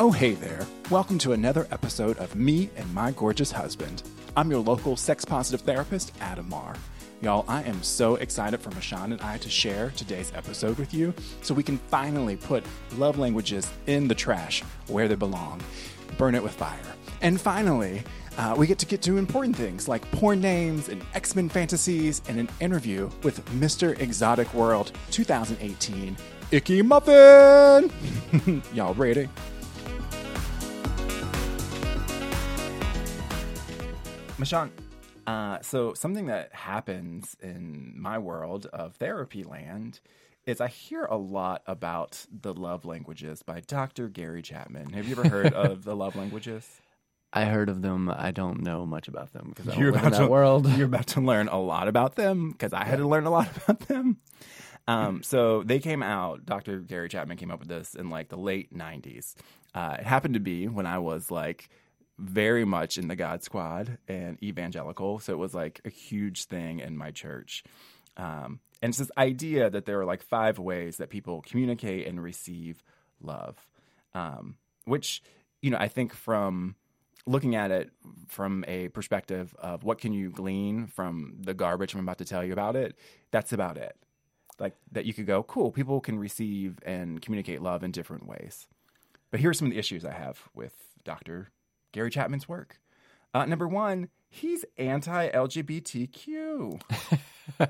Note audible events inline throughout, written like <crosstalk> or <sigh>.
Oh, hey there. Welcome to another episode of Me and My Gorgeous Husband. I'm your local sex positive therapist, Adam Marr. Y'all, I am so excited for Mashawn and I to share today's episode with you so we can finally put love languages in the trash where they belong, burn it with fire. And finally, uh, we get to get to important things like porn names and X Men fantasies and an interview with Mr. Exotic World 2018, Icky Muffin! <laughs> Y'all ready? Mashawn, uh, so something that happens in my world of therapy land is I hear a lot about the love languages by Dr. Gary Chapman. Have you ever heard of the love languages? <laughs> I heard of them. I don't know much about them because I don't You're live in about that to- world. <laughs> You're about to learn a lot about them because I had to learn a lot <laughs> about them. Um, so they came out. Dr. Gary Chapman came up with this in like the late '90s. Uh, it happened to be when I was like very much in the God Squad and evangelical, so it was like a huge thing in my church. Um, and it's this idea that there are like five ways that people communicate and receive love, um, which you know I think from looking at it from a perspective of what can you glean from the garbage I'm about to tell you about it, that's about it. Like that you could go, cool, people can receive and communicate love in different ways. But here's some of the issues I have with Dr. Gary Chapman's work. Uh, number one, he's anti LGBTQ. <laughs>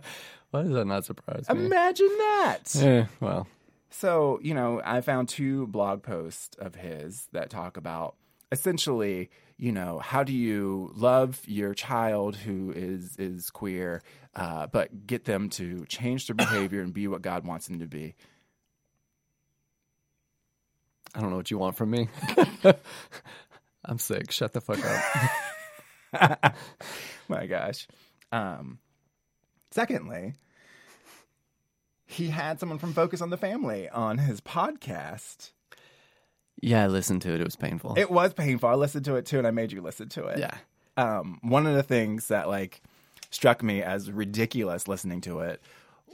Why does that not surprise me? Imagine that. Eh, well, So, you know, I found two blog posts of his that talk about essentially, you know, how do you love your child who is is queer, uh, but get them to change their behavior and be what God wants them to be. I don't know what you want from me. <laughs> I'm sick. Shut the fuck up. <laughs> My gosh. Um, secondly, he had someone from Focus on the Family on his podcast. yeah, I listened to it. It was painful. It was painful. I listened to it too, and I made you listen to it. yeah. um, one of the things that like struck me as ridiculous listening to it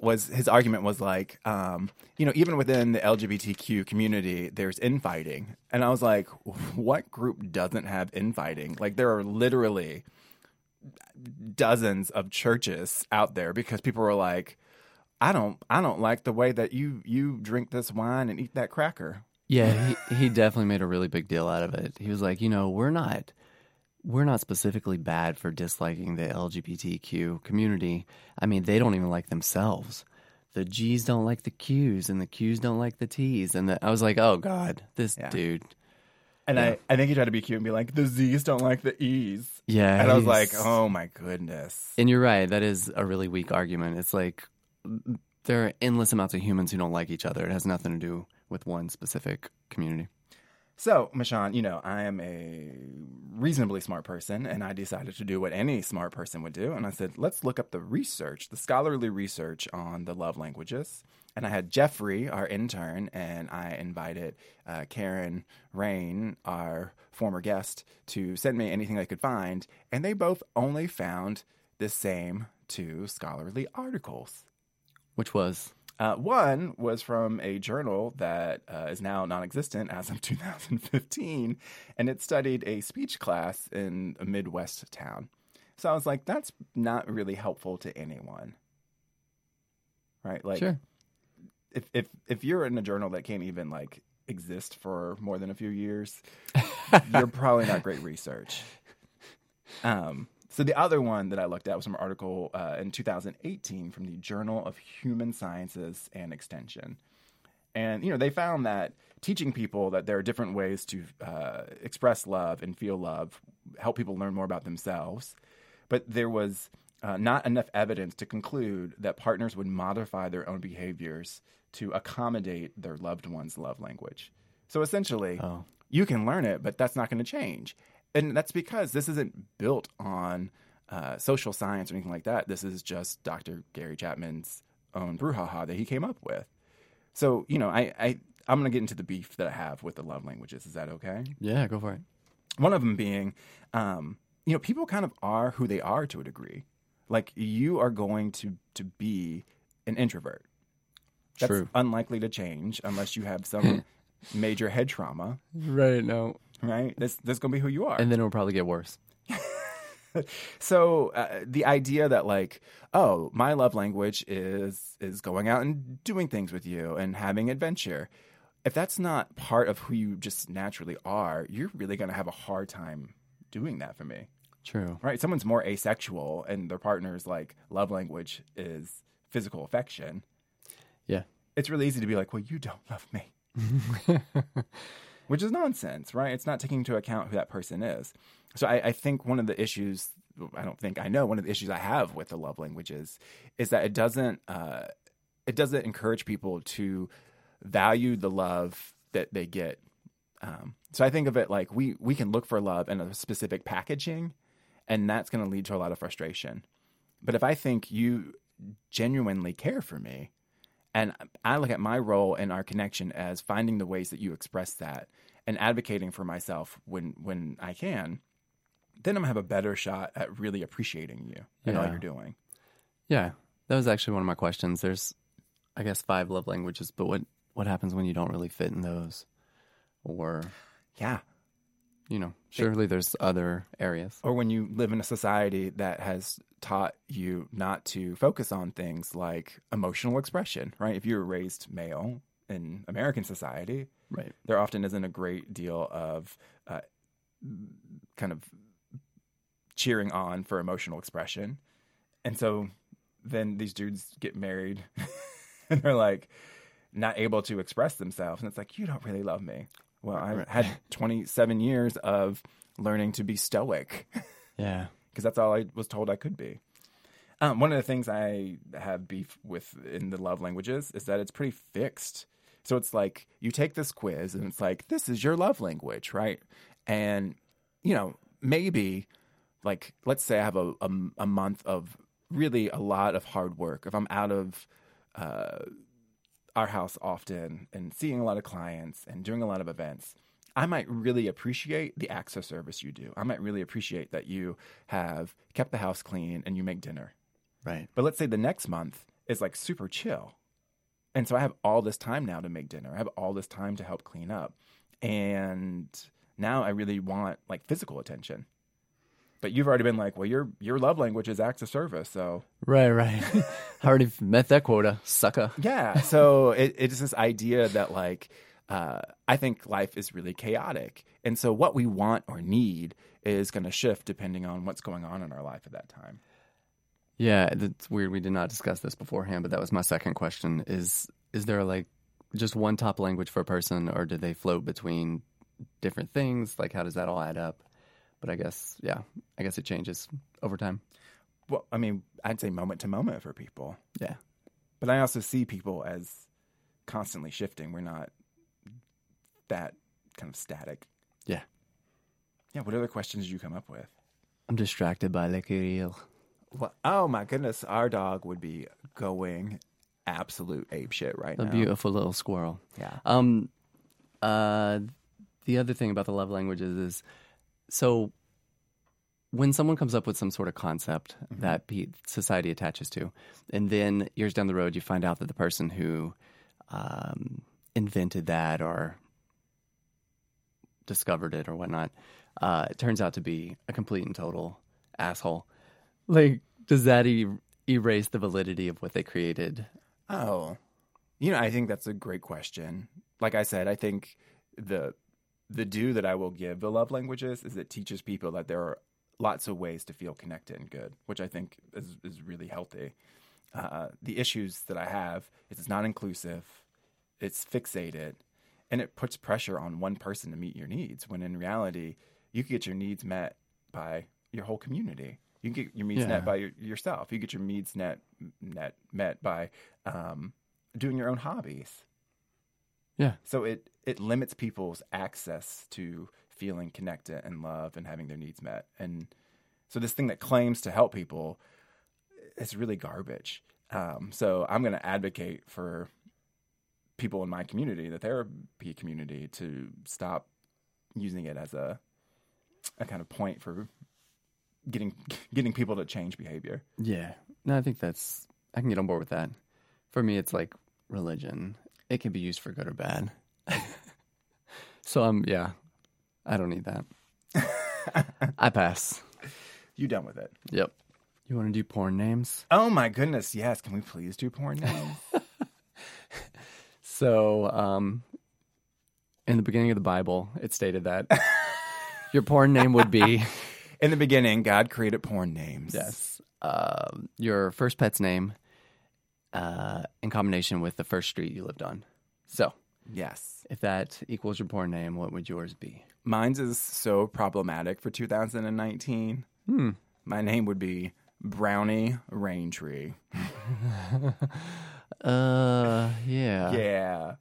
was his argument was like, um, you know, even within the LGBTQ community, there's infighting, and I was like, what group doesn't have infighting? Like there are literally dozens of churches out there because people were like, I don't, I don't like the way that you you drink this wine and eat that cracker. Yeah, he, he definitely made a really big deal out of it. He was like, you know, we're not we're not specifically bad for disliking the LGBTQ community. I mean, they don't even like themselves. The G's don't like the Q's, and the Q's don't like the T's. And the, I was like, oh god, this Yeah. dude. And I, I think he tried to be cute and be like, the Z's don't like the E's. Yeah, And I was like, oh my goodness. And you're right. That is a really weak argument. It's like there are endless amounts of humans who don't like each other. It has nothing to do with one specific community. So, Mashawn, you know, I am a reasonably smart person, and I decided to do what any smart person would do. And I said, let's look up the research, the scholarly research on the love languages. And I had Jeffrey, our intern, and I invited uh, Karen Rain, our former guest, to send me anything they could find. And they both only found the same two scholarly articles. Which was Uh, one was from a journal that uh, is now non existent as of <laughs> 2015, and it studied a speech class in a Midwest town. So I was like, that's not really helpful to anyone. Right? Like, sure. if, if, if you're in a journal that can't even like exist for more than a few years, <laughs> you're probably not great research. Um, so the other one that I looked at was from an article uh, in 2018 from the Journal of Human Sciences and Extension, and you know they found that teaching people that there are different ways to uh, express love and feel love help people learn more about themselves, but there was uh, not enough evidence to conclude that partners would modify their own behaviors to accommodate their loved one's love language. So essentially, Oh. you can learn it, but that's not going to change. And that's because this isn't built on uh, social science or anything like that. This is just Dr. Gary Chapman's own brouhaha that he came up with. So, you know, I, I, I'm going to get into the beef that I have with the love languages. Is that okay? Yeah, go for it. One of them being, um, you know, people kind of are who they are to a degree. Like you are going to to be an introvert. That's True. unlikely to change unless you have some <laughs> major head trauma, Right. No. Right? That's this is gonna be who you are. And then it'll probably get worse. <laughs> so uh, the idea that like oh my love language is is going out and doing things with you and having adventure if that's not part of who you just naturally are you're really going to have a hard time doing that for me True. right someone's more asexual and their partner's like love language is physical affection Yeah. it's really easy to be like well you don't love me <laughs> which is nonsense, right? It's not taking into account who that person is. So I, I think one of the issues, I don't think I know, one of the issues I have with the love languages is that it doesn't, uh, it doesn't encourage people to value the love that they get. Um, so I think of it like we we can look for love in a specific packaging, and that's going to lead to a lot of frustration. But if I think you genuinely care for me, and I look at my role in our connection as finding the ways that you express that and advocating for myself when when I can, then I'm gonna have a better shot at really appreciating you and all you're doing. Yeah. That was actually one of my questions. There's, I guess, five love languages, but what what happens when you don't really fit in those, or Yeah. you know, surely there's other areas. Or when you live in a society that has taught you not to focus on things like emotional expression, right? If you were raised male in American society, Right. there often isn't a great deal of uh, kind of cheering on for emotional expression. And so then these dudes get married <laughs> and they're like not able to express themselves. And it's like, you don't really love me. Well, I had 27 years of learning to be stoic Yeah. Because that's all I was told I could be. Um, one of the things I have beef with in the love languages is that it's pretty fixed. So it's like you take this quiz and it's like, this is your love language, right? And, you know, maybe like, let's say I have a, a, a month of really a lot of hard work. If I'm out of uh, our house often and seeing a lot of clients and doing a lot of events, I might really appreciate the acts of service you do. I might really appreciate that you have kept the house clean and you make dinner. Right. But let's say the next month is like super chill. And so I have all this time now to make dinner. I have all this time to help clean up. And now I really want like physical attention. But you've already been like, well, your your love language is acts of service. So <laughs> Right. Right. <laughs> I already met that quota, sucker. yeah. So it, it's this idea that like uh, I think life is really chaotic, and so what we want or need is going to shift depending on what's going on in our life at that time. Yeah, it's weird. We did not discuss this beforehand, but that was my second question. Is is there like just one top language for a person, or do they float between different things? Like, how does that all add up? But I guess, yeah, I guess it changes over time. Well, I mean, I'd say moment to moment for people, Yeah. but I also see people as constantly shifting. We're not that kind of static. Yeah. Yeah. What other questions did you come up with? I'm distracted by Le Querelle. Well, oh my goodness, our dog would be going absolute ape shit right A now. A beautiful little squirrel. Yeah. Um, uh, the other thing about the love languages is so when someone comes up with some sort of concept that pe- society attaches to, and then years down the road you find out that the person who um, invented that or discovered it or whatnot, uh, it turns out to be a complete and total asshole. Like, does that e- erase the validity of what they created? Oh, you know, I think that's a great question. Like I said, I think the the do that I will give the love languages is it teaches people that there are lots of ways to feel connected and good, which I think is is really healthy. Uh, the issues that I have is it's not inclusive, it's fixated, and it puts pressure on one person to meet your needs. When in reality, you can get your needs met by your whole community. You can get your needs Yeah. met by your, yourself. You get your needs net, net met by um, doing your own hobbies. Yeah. So it it limits people's access to feeling connected and love and having their needs met. And so this thing that claims to help people is really garbage. Um, so I'm going to advocate for people in my community, the therapy community, to stop using it as a a kind of point for getting <laughs> getting people to change behavior. Yeah. No, I think that's I can get on board with that. For me it's like religion. It can be used for good or bad. <laughs> So I'm um, yeah, I don't need that. <laughs> I pass. You done with it? Yep. You want to do porn names? Oh my goodness, yes. Can we please do porn names? So, um, in the beginning of the Bible, it stated that <laughs> your porn name would be In the beginning, God created porn names. yes, um, your first pet's name, uh, in combination with the first street you lived on. So, Yes. if that equals your porn name, what would yours be? Mine's is so problematic for 2019. Hmm. My name would be Brownie Raintree. <laughs> Uh, yeah, Yeah.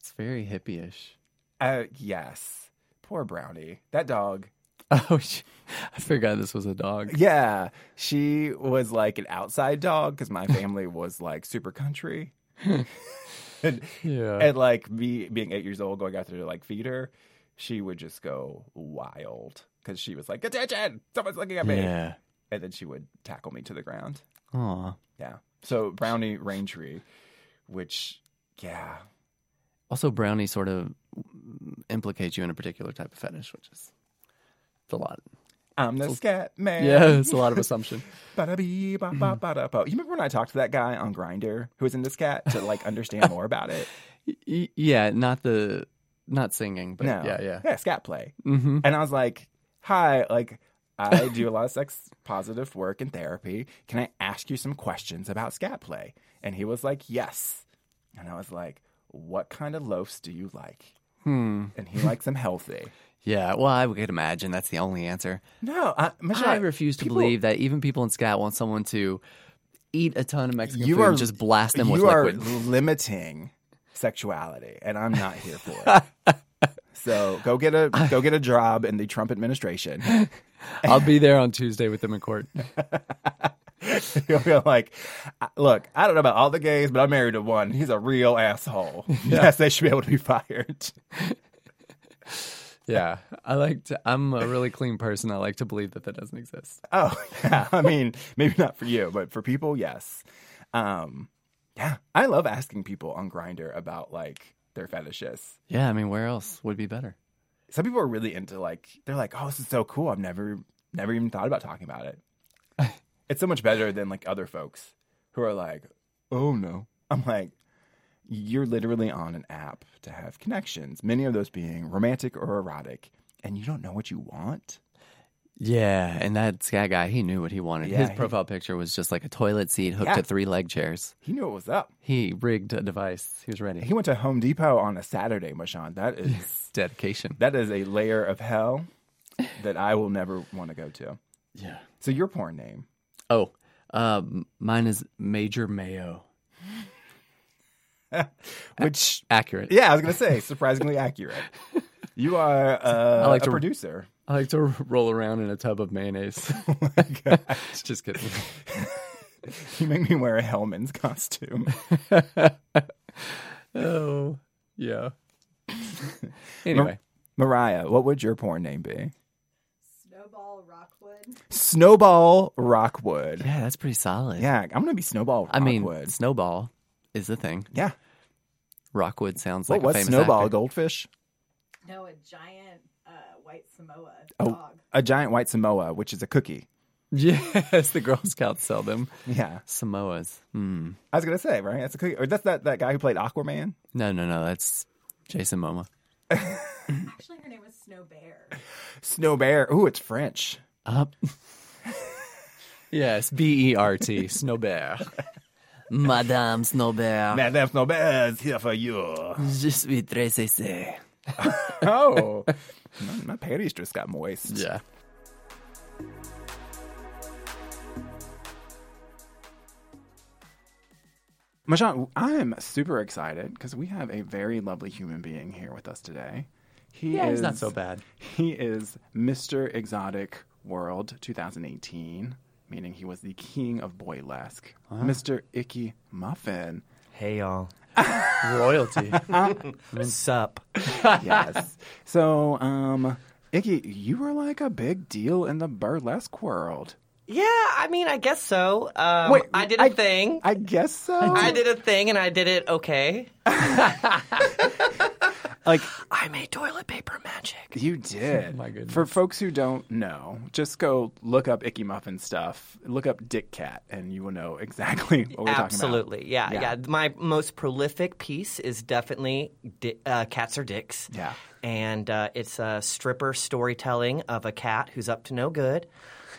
it's very hippie-ish. Uh, yes. Poor Brownie. That dog. <laughs> Oh, I forgot this was a dog. Yeah. She was like an outside dog because my family <laughs> was like super country. <laughs> and, Yeah, and like me being eight years old, going out there to like feed her, she would just go wild because she was like, attention, someone's looking at me. yeah. And then she would tackle me to the ground. Aw. Yeah. So Brownie Raintree, which, yeah. Also, brownie sort of implicates you in a particular type of fetish, which is it's a lot. I'm the scat man. Yeah, it's a lot of assumption. <laughs> Ba-da-bee, ba-ba, ba-da-bo. You remember when I talked to that guy on Grindr who was in this cat to like understand more about it? <laughs> Yeah, not the not singing, but No. yeah, yeah. Yeah, scat play. Mm-hmm. And I was like, hi, like, I do a lot of sex positive work and therapy. Can I ask you some questions about scat play? And he was like, yes. And I was like, what kind of loafs do you like? Hmm. And he likes them healthy. <laughs> Yeah, well, I could imagine that's the only answer. No, I, Michelle, I refuse to people- believe that even people in scat want someone to eat a ton of Mexican You food are and just blast them with you are limiting sexuality, and I'm not here for it. <laughs> so go get a go get a job in the Trump administration. <laughs> <laughs> I'll be there on Tuesday with them in court. <laughs> You'll be like, look, I don't know about all the gays, but I'm married to one. He's a real asshole. <laughs> Yes, they should be able to be fired. Yeah, I like to. I'm a really clean person. I like to believe that that doesn't exist. Oh yeah, I mean maybe not for you, but for people, yes. Um, yeah, I love asking people on Grindr about like their fetishes. Yeah, I mean, where else would be better? Some people are really into like they're like oh this is so cool. I've never never even thought about talking about it. <laughs> It's so much better than like other folks who are like oh no. I'm like you're literally on an app to have connections many of those being romantic or erotic and you don't know what you want Yeah, and that scat guy, he knew what he wanted. Yeah, His he- profile picture was just like a toilet seat hooked Yeah. to three leg chairs. he knew what was up He rigged a device. He was ready. he went to home depot on a saturday mashawn that is <laughs> Dedication. that is a layer of hell that i will never want to go to Yeah. so your porn name Oh, um, mine is Major Mayo. <laughs> which Accurate. Yeah, I was gonna say surprisingly accurate. You are uh, <laughs> I like a to- producer. I like to <laughs> roll around in a tub of mayonnaise. <laughs> Oh <laughs> Just kidding. You make me wear a Hellmann's costume. Oh, yeah. anyway, Mariah, what would your porn name be? Snowball Rockwood. Snowball Rockwood. yeah, that's pretty solid. Yeah, I'm gonna be Snowball I mean, Rockwood. Snowball is the thing. yeah. Rockwood sounds What like a was famous Snowball? Actor. goldfish? No, a giant white Samoa Oh. A giant white Samoa, which is a cookie. Yes, the Girl Scouts sell them. Yeah. Samoas. Hmm. I was gonna say, right? That's a cookie. Or that's that, that guy who played Aquaman. No, no, no. That's Jason Momoa. Actually, her name was Snow Bear. Snow Bear. Ooh, it's French. Up. <laughs> yes, B E R T. Snowbear. Madame Snowbear. Madame Snow Bear is here for you. Je suis très cessé. <laughs> Oh, my, panties just got moist. Yeah. Mashawn, I'm super excited because we have a very lovely human being here with us today. He Yeah, is he's not so bad. He is Mr. Exotic World 2018, meaning he was the king of boylesque. Mr. Icky Muffin. Hey y'all. Royalty. <laughs> What's up? Yes. so, um, Icky, you were like a big deal in the burlesque world. Yeah, I mean, I guess so. Um, Wait, I did a I- thing. I guess so. I did a thing and I did it okay. <laughs> like I made toilet paper magic. you <laughs> did. my goodness. For folks who don't know, just go look up Icky Muffin stuff. Look up Dick Cat, and you will know exactly what we're talking about. Absolutely, yeah, Yeah. yeah, My most prolific piece is definitely di- uh, Cats Are Dicks. Yeah. and uh, it's a stripper storytelling of a cat who's up to no good.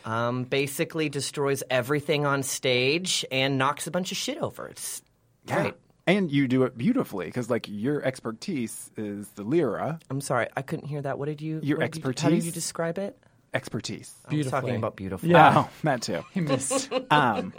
Um, basically destroys everything on stage and knocks a bunch of shit over. It's Yeah. great. And you do it beautifully because, like, your expertise is the lyra. I'm sorry, I couldn't hear that. What did you? Your what did you- How did you expertise? describe it? Expertise. I was talking about beautiful. Yeah. Oh, <laughs> that too. <laughs> He missed. Um,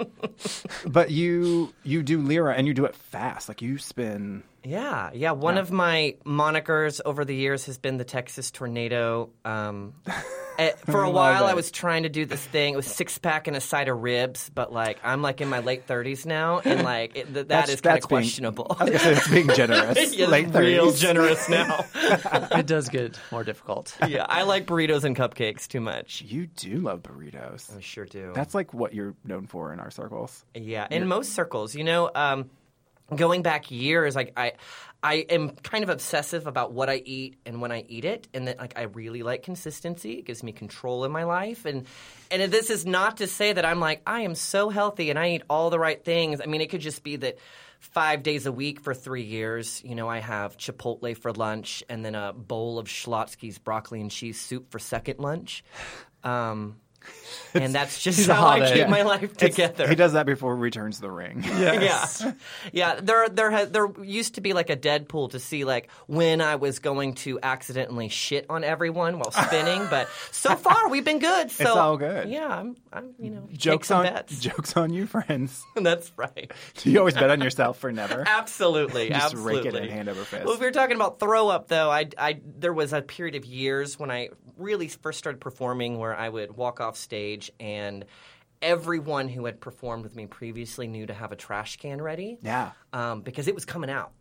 but you you do lyra and you do it fast. Like you spin. Yeah, yeah. One of my monikers over the years has been the Texas tornado. Um, <laughs> eh, for a while, I was trying to do this thing. It was six pack and a side of ribs, but like I'm like in my late 30s now, and <laughs> like it, th- that That's- is kind that's of being- questionable. I was gonna say that's being generous. <laughs> Yeah, Late real generous now. it does get more difficult. yeah, I like burritos and cupcakes too much. You do love burritos. I sure do. That's like what you're known for in our circles. Yeah, in most circles, you know, um, going back years, like I, I am kind of obsessive about what I eat and when I eat it, and that like I really like consistency. It gives me control in my life, and and this is not to say that I'm like I am so healthy and I eat all the right things. I mean, it could just be that. Five days a week for three years, you know, I have Chipotle for lunch and then a bowl of Schlotzsky's broccoli and cheese soup for second lunch. Um, <laughs> and that's just how I hot keep egg. my life together. He does that before he returns to the ring. <laughs> Yeah, yeah. There, there, ha- there used to be like a Deadpool to see like when I was going to accidentally shit on everyone while <laughs> spinning, but so far we've been good. So all good. Yeah, I'm, I'm you know, take Jokes some on bets. jokes on you, friends. That's right. Do you always bet on yourself for never? Absolutely, Just absolutely. rake it in hand over fist. Well, if we were talking about throw up, though, I, I, there was a period of years when I really first started performing where I would walk off stage and everyone who had performed with me previously knew to have a trash can ready. Yeah. um, because it was coming out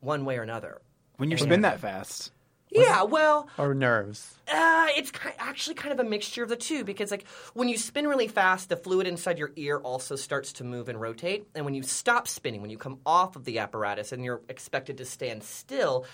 one way or another. When you spin that fast, Yeah, well, Or nerves. uh, it's ki- actually kind of a mixture of the two because, like, when you spin really fast, the fluid inside your ear also starts to move and rotate. And when you stop spinning, when you come off of the apparatus and you're expected to stand still,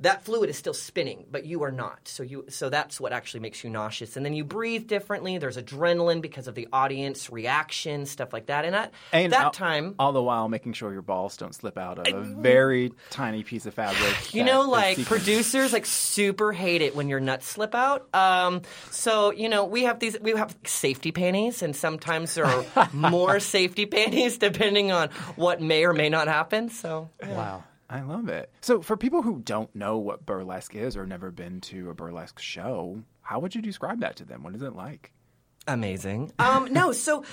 that fluid is still spinning, but you are not. So you, so that's what actually makes you nauseous. And then you breathe differently. There's adrenaline because of the audience reaction, stuff like that. And at and that all, time, all the while making sure your balls don't slip out of a very tiny piece of fabric. <sighs> You know, like sequenced. producers like super hate it when your nuts slip out. Um, so you know, we have these we have safety panties, and sometimes there are <laughs> more safety panties depending on what may or may not happen. So Wow. I love it. So, for people who don't know what burlesque is or never been to a burlesque show, how would you describe that to them? What is it like? amazing. Um, no, so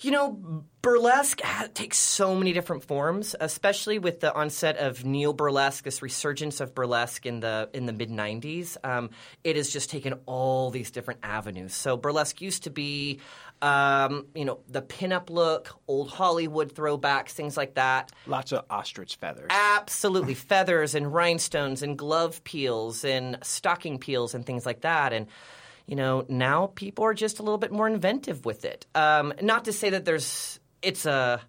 you know, burlesque takes so many different forms, especially with the onset of neo burlesque, this resurgence of burlesque in the in the mid '90s. Um, it has just taken all these different avenues. So burlesque used to be. Um, you know, the pinup look, old Hollywood throwbacks, things like that. Lots of ostrich feathers. Absolutely. <laughs> Feathers and rhinestones and glove peels and stocking peels and things like that. And, you know, now people are just a little bit more inventive with it. Um, not to say that there's, it's a,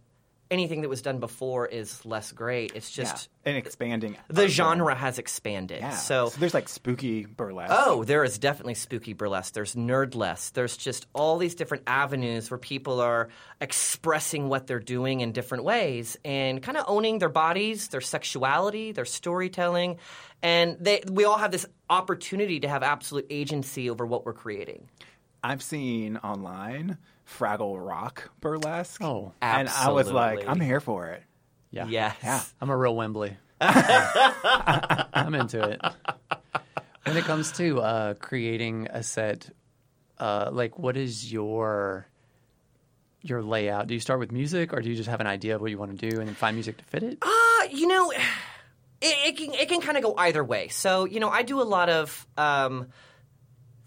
anything that was done before is less great. It's yeah. just And expanding. the art genre has expanded. form. Yeah. So, there's like spooky burlesque. Oh, there is definitely spooky burlesque. There's nerdlesque. There's just all these different avenues where people are expressing what they're doing in different ways and kind of owning their bodies, their sexuality, their storytelling, and they we all have this opportunity to have absolute agency over what we're creating. I've seen online Fraggle Rock burlesque. Oh. And I was like, I'm here for it. Yeah. Yes. Yeah. I'm a real Wembley. <laughs> <laughs> I'm into it. When it comes to uh, creating a set, uh, like what is your your layout? Do you start with music, or do you just have an idea of what you want to do and then find music to fit it? Uh, you know, <sighs> it, it can it can kind of go either way. So you know, I do a lot of um,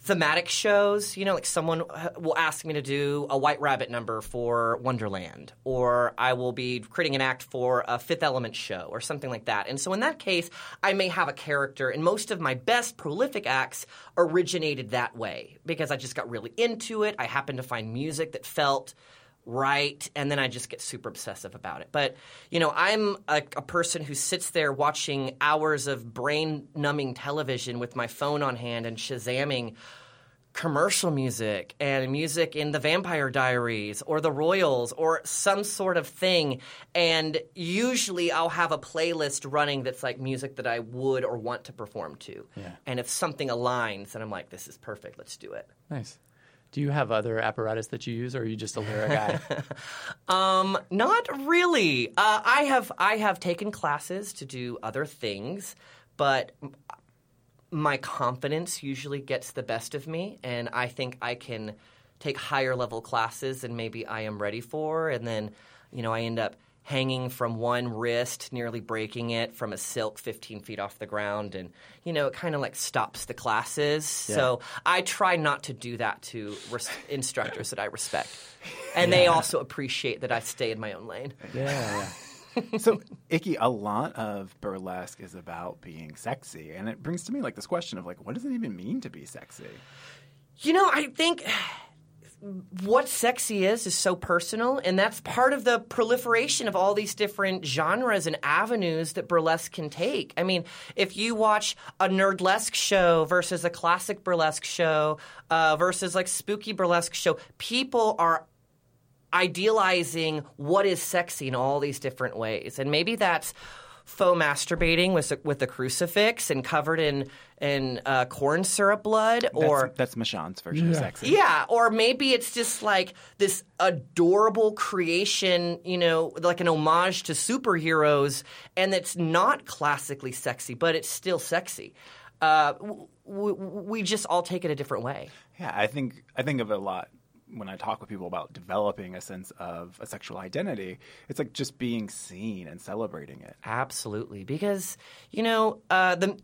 thematic shows. You know, like someone uh, will ask me to do a White Rabbit number for Wonderland, or I will be creating an act for a Fifth Element show, or something like that. And so in that case, I may have a character, and most of my best prolific acts originated that way because I just got really into it. I happened to find music that felt right and then i just get super obsessive about it but you know i'm a, a person who sits there watching hours of brain numbing television with my phone on hand and shazamming commercial music and music in the Vampire Diaries or the Royals or some sort of thing. And usually I'll have a playlist running that's like music that I would or want to perform to. Yeah. And if something aligns, then I'm like, this is perfect, let's do it. Nice. Do you have other apparatus that you use, or are you just a lyra guy? <laughs> Um, not really. Uh, I have I have taken classes to do other things, but my confidence usually gets the best of me, and I think I can take higher level classes than maybe I am ready for, and then you know I end up hanging from one wrist, nearly breaking it from a silk 15 feet off the ground, and you know it kind of like stops the classes. So I try not to do that to res- instructors that I respect, <laughs> and they also appreciate that I stay in my own lane. yeah, yeah. <laughs> so icky a lot of burlesque is about being sexy and it brings to me like this question of like what does it even mean to be sexy You know, I think what sexy is is so personal, and that's part of the proliferation of all these different genres and avenues that burlesque can take. I mean, if you watch a nerdlesque show versus a classic burlesque show uh, versus like spooky burlesque show, people are idealizing what is sexy in all these different ways, and maybe that's faux masturbating with with a crucifix and covered in in uh, corn syrup blood, or that's, that's Mashawn's version of sexy yeah, or maybe it's just like this adorable creation, you know, like an homage to superheroes, and it's not classically sexy, but it's still sexy. Uh, w- w- we just all take it a different way. Yeah, I think I think of it a lot when I talk with people about developing a sense of a sexual identity. It's like just being seen and celebrating it. Absolutely, because you know uh, the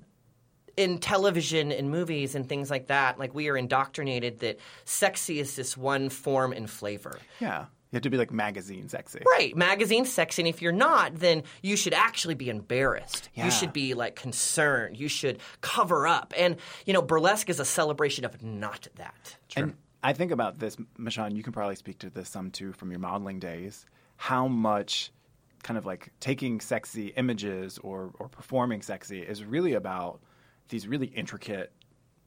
in television and movies and things like that, like we are indoctrinated that sexy is this one form and flavor. Yeah, you have to be like magazine sexy. Right, magazine sexy, and if you're not, then you should actually be embarrassed. Yeah. You should be like concerned. You should cover up. And you know, burlesque is a celebration of not that. And I think about this, Mashawn, you can probably speak to this some too from your modeling days. How much kind of like taking sexy images or, or performing sexy is really about these really intricate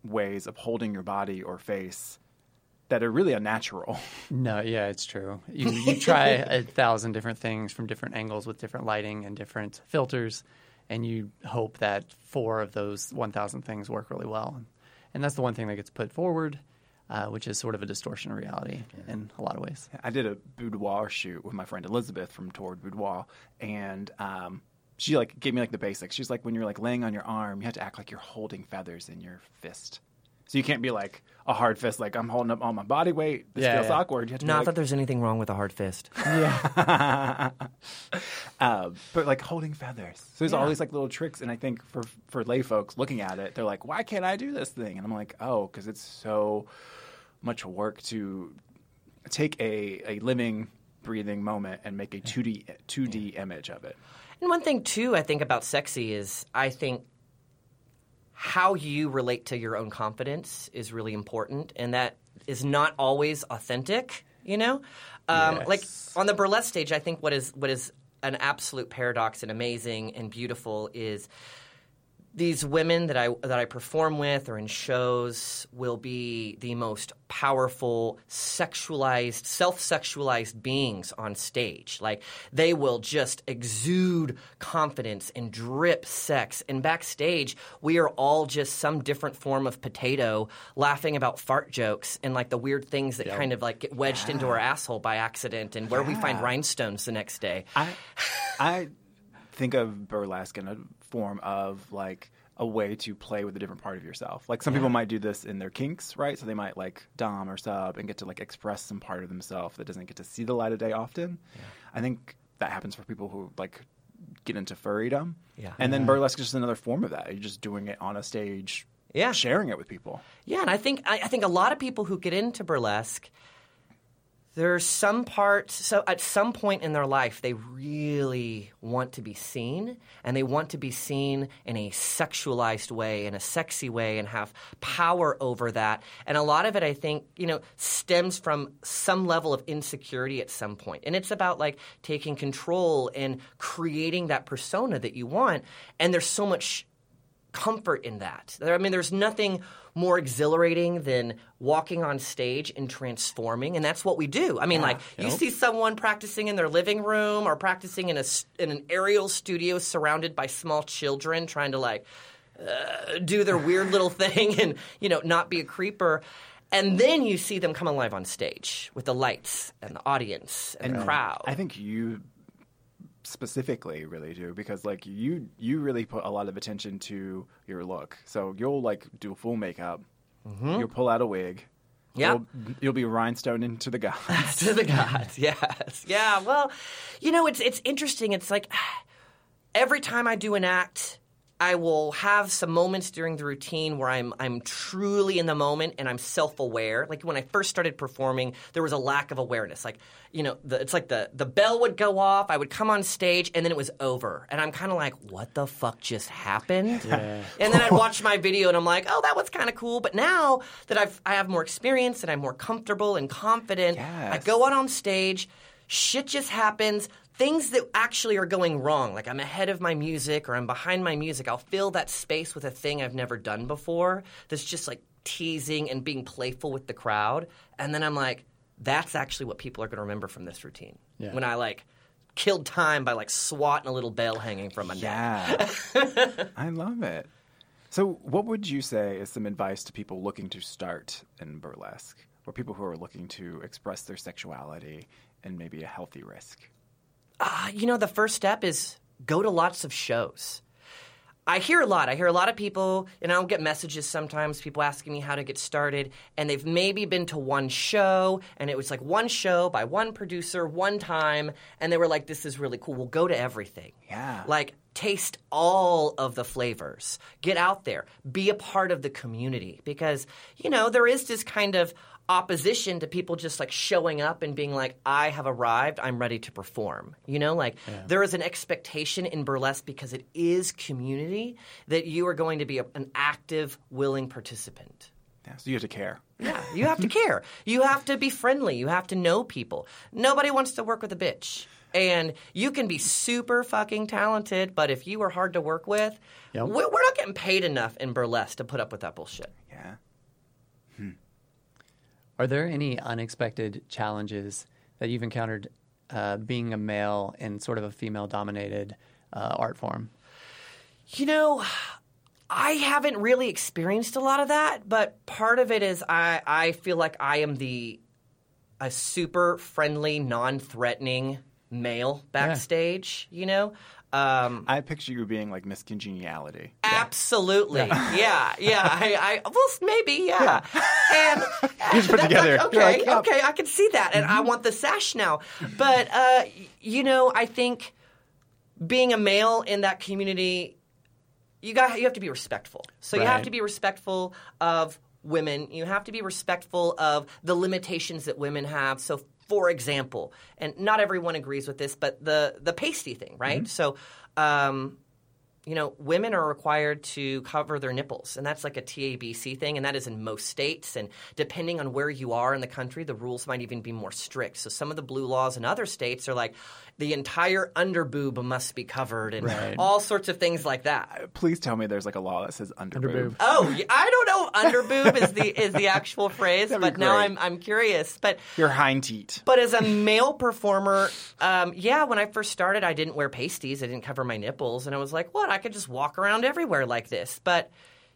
ways of holding your body or face that are really unnatural. <laughs> No, yeah, it's true. You you try a thousand different things from different angles with different lighting and different filters, and you hope that four of those one thousand things work really well. And that's the one thing that gets put forward, uh, which is sort of a distortion of reality in a lot of ways. I did a boudoir shoot with my friend Elizabeth from Toward Boudoir, and um, she like gave me like the basics. She's like, when you're like laying on your arm, you have to act like you're holding feathers in your fist. So you can't be like a hard fist, like I'm holding up all my body weight. This Yeah, feels yeah. awkward. You have to Not like, that there's anything wrong with a hard fist. <laughs> <laughs> uh, but like holding feathers. So there's all these like little tricks, and I think for for lay folks looking at it, they're like, "Why can't I do this thing?" And I'm like, "Oh, because it's so much work to take a a living, breathing moment and make a 2D 2D image of it." And one thing too, I think about sexy is I think how you relate to your own confidence is really important, and that is not always authentic. You know, um, Yes. like on the burlesque stage, I think what is what is an absolute paradox and amazing and beautiful is these women that I that I perform with or in shows will be the most powerful sexualized self-sexualized beings on stage. Like they will just exude confidence and drip sex. And backstage we are all just some different form of potato laughing about fart jokes and like the weird things that kind of like get wedged into our asshole by accident and where we find rhinestones the next day. I I think of burlesque in a form of like a way to play with a different part of yourself. Like some people might do this in their kinks, right? So they might like dom or sub and get to like express some part of themselves that doesn't get to see the light of day often. I think that happens for people who like get into furrydom. Yeah. And then burlesque is just another form of that. You're just doing it on a stage, Yeah. sharing it with people. Yeah, and I think I, I think a lot of people who get into burlesque there's some parts so at some point in their life they really want to be seen and they want to be seen in a sexualized way in a sexy way and have power over that. And a lot of it i think you know stems from some level of insecurity at some point. And it's about like taking control and creating that persona that you want. And there's so much comfort in that. I mean, there's nothing more exhilarating than walking on stage and transforming, and that's what we do. I mean, like you see someone practicing in their living room or practicing in a in an aerial studio surrounded by small children, trying to like uh, do their weird little <laughs> thing and you know not be a creeper. And then you see them come alive on stage with the lights and the audience and, the crowd. I think you specifically really do because like you you really put a lot of attention to your look. So you'll like do full makeup. Mm-hmm. You'll pull out a wig. Yeah. You'll, you'll be rhinestone into the gods. to the gods. <laughs> <laughs> Yes. Yeah. Well, you know, it's it's interesting. It's like <sighs> every time I do an act, I will have some moments during the routine where I'm I'm truly in the moment and I'm self-aware. Like when I first started performing, there was a lack of awareness. Like, you know, the, it's like the the bell would go off, I would come on stage and then it was over. And I'm kind of like, what the fuck just happened? And then I'd watch my video and I'm like, oh, that was kind of cool. But now that I've I have more experience and I'm more comfortable and confident, I go out on stage, shit just happens. Things that actually are going wrong, like I'm ahead of my music or I'm behind my music, I'll fill that space with a thing I've never done before that's just like teasing and being playful with the crowd. And then I'm like, that's actually what people are going to remember from this routine. Yeah. When I like killed time by like swatting a little bell hanging from my neck. Yeah. <laughs> I love it. So, what would you say is some advice to people looking to start in burlesque or people who are looking to express their sexuality and maybe a healthy risk? Uh, you know, the first step is go to lots of shows. I hear a lot. I hear a lot of people, and I'll get messages sometimes, people asking me how to get started, and they've maybe been to one show, and it was like one show by one producer, one time, and they were like, this is really cool. We'll go to everything. Yeah. Like, taste all of the flavors. Get out there. Be a part of the community. Because, you know, there is this kind of opposition to people just like showing up and being like, I have arrived, I'm ready to perform. You know, like there is an expectation in burlesque because it is community that you are going to be a, an active, willing participant. Yeah, so you have to care. Yeah, you have to <laughs> care. You have to be friendly. You have to know people. Nobody wants to work with a bitch. And you can be super fucking talented, but if you are hard to work with, Yep. we're not getting paid enough in burlesque to put up with that bullshit. Yeah. Are there any unexpected challenges that you've encountered uh, being a male in sort of a female dominated uh, art form? You know, I haven't really experienced a lot of that, but part of it is I, I feel like I am the a super friendly, non-threatening male backstage. You know, um, I picture you being like Miss Congeniality. absolutely, yeah, yeah. I, I well, maybe, yeah. And <laughs> You just put <laughs> together. like, okay, like, yep. okay, I can see that, and I want the sash now. But uh, you know, I think being a male in that community you got you have to be respectful. So you have to be respectful of women. You have to be respectful of the limitations that women have. So for example, and not everyone agrees with this, but the the pasty thing, right? So um, you know, women are required to cover their nipples, and that's like a TABC thing, and that is in most states. And depending on where you are in the country, the rules might even be more strict. So some of the blue laws in other states are like the entire underboob must be covered, and Right. all sorts of things like that. Please tell me there's like a law that says underboob. Underboob. Oh, I don't know. Underboob is the is the actual <laughs> phrase, That'd be but now. I'm I'm curious. But Your hind teat. but as a male performer, um, yeah, when I first started, I didn't wear pasties. I didn't cover my nipples, and I was like, "What? I could just walk around everywhere like this." But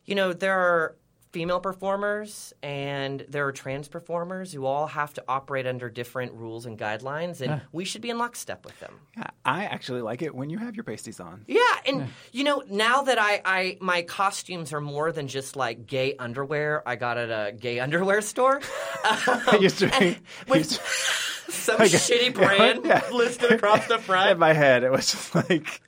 you know, there are female performers and there are trans performers who all have to operate under different rules and guidelines, and we should be in lockstep with them. Yeah, I actually like it when you have your pasties on. Yeah, and you know, now that I, I my costumes are more than just like gay underwear, I got at a gay <laughs> underwear store. <laughs> Um, <laughs> I used to be. with used to- some shitty brand yeah. listed across the front in my head, it was just like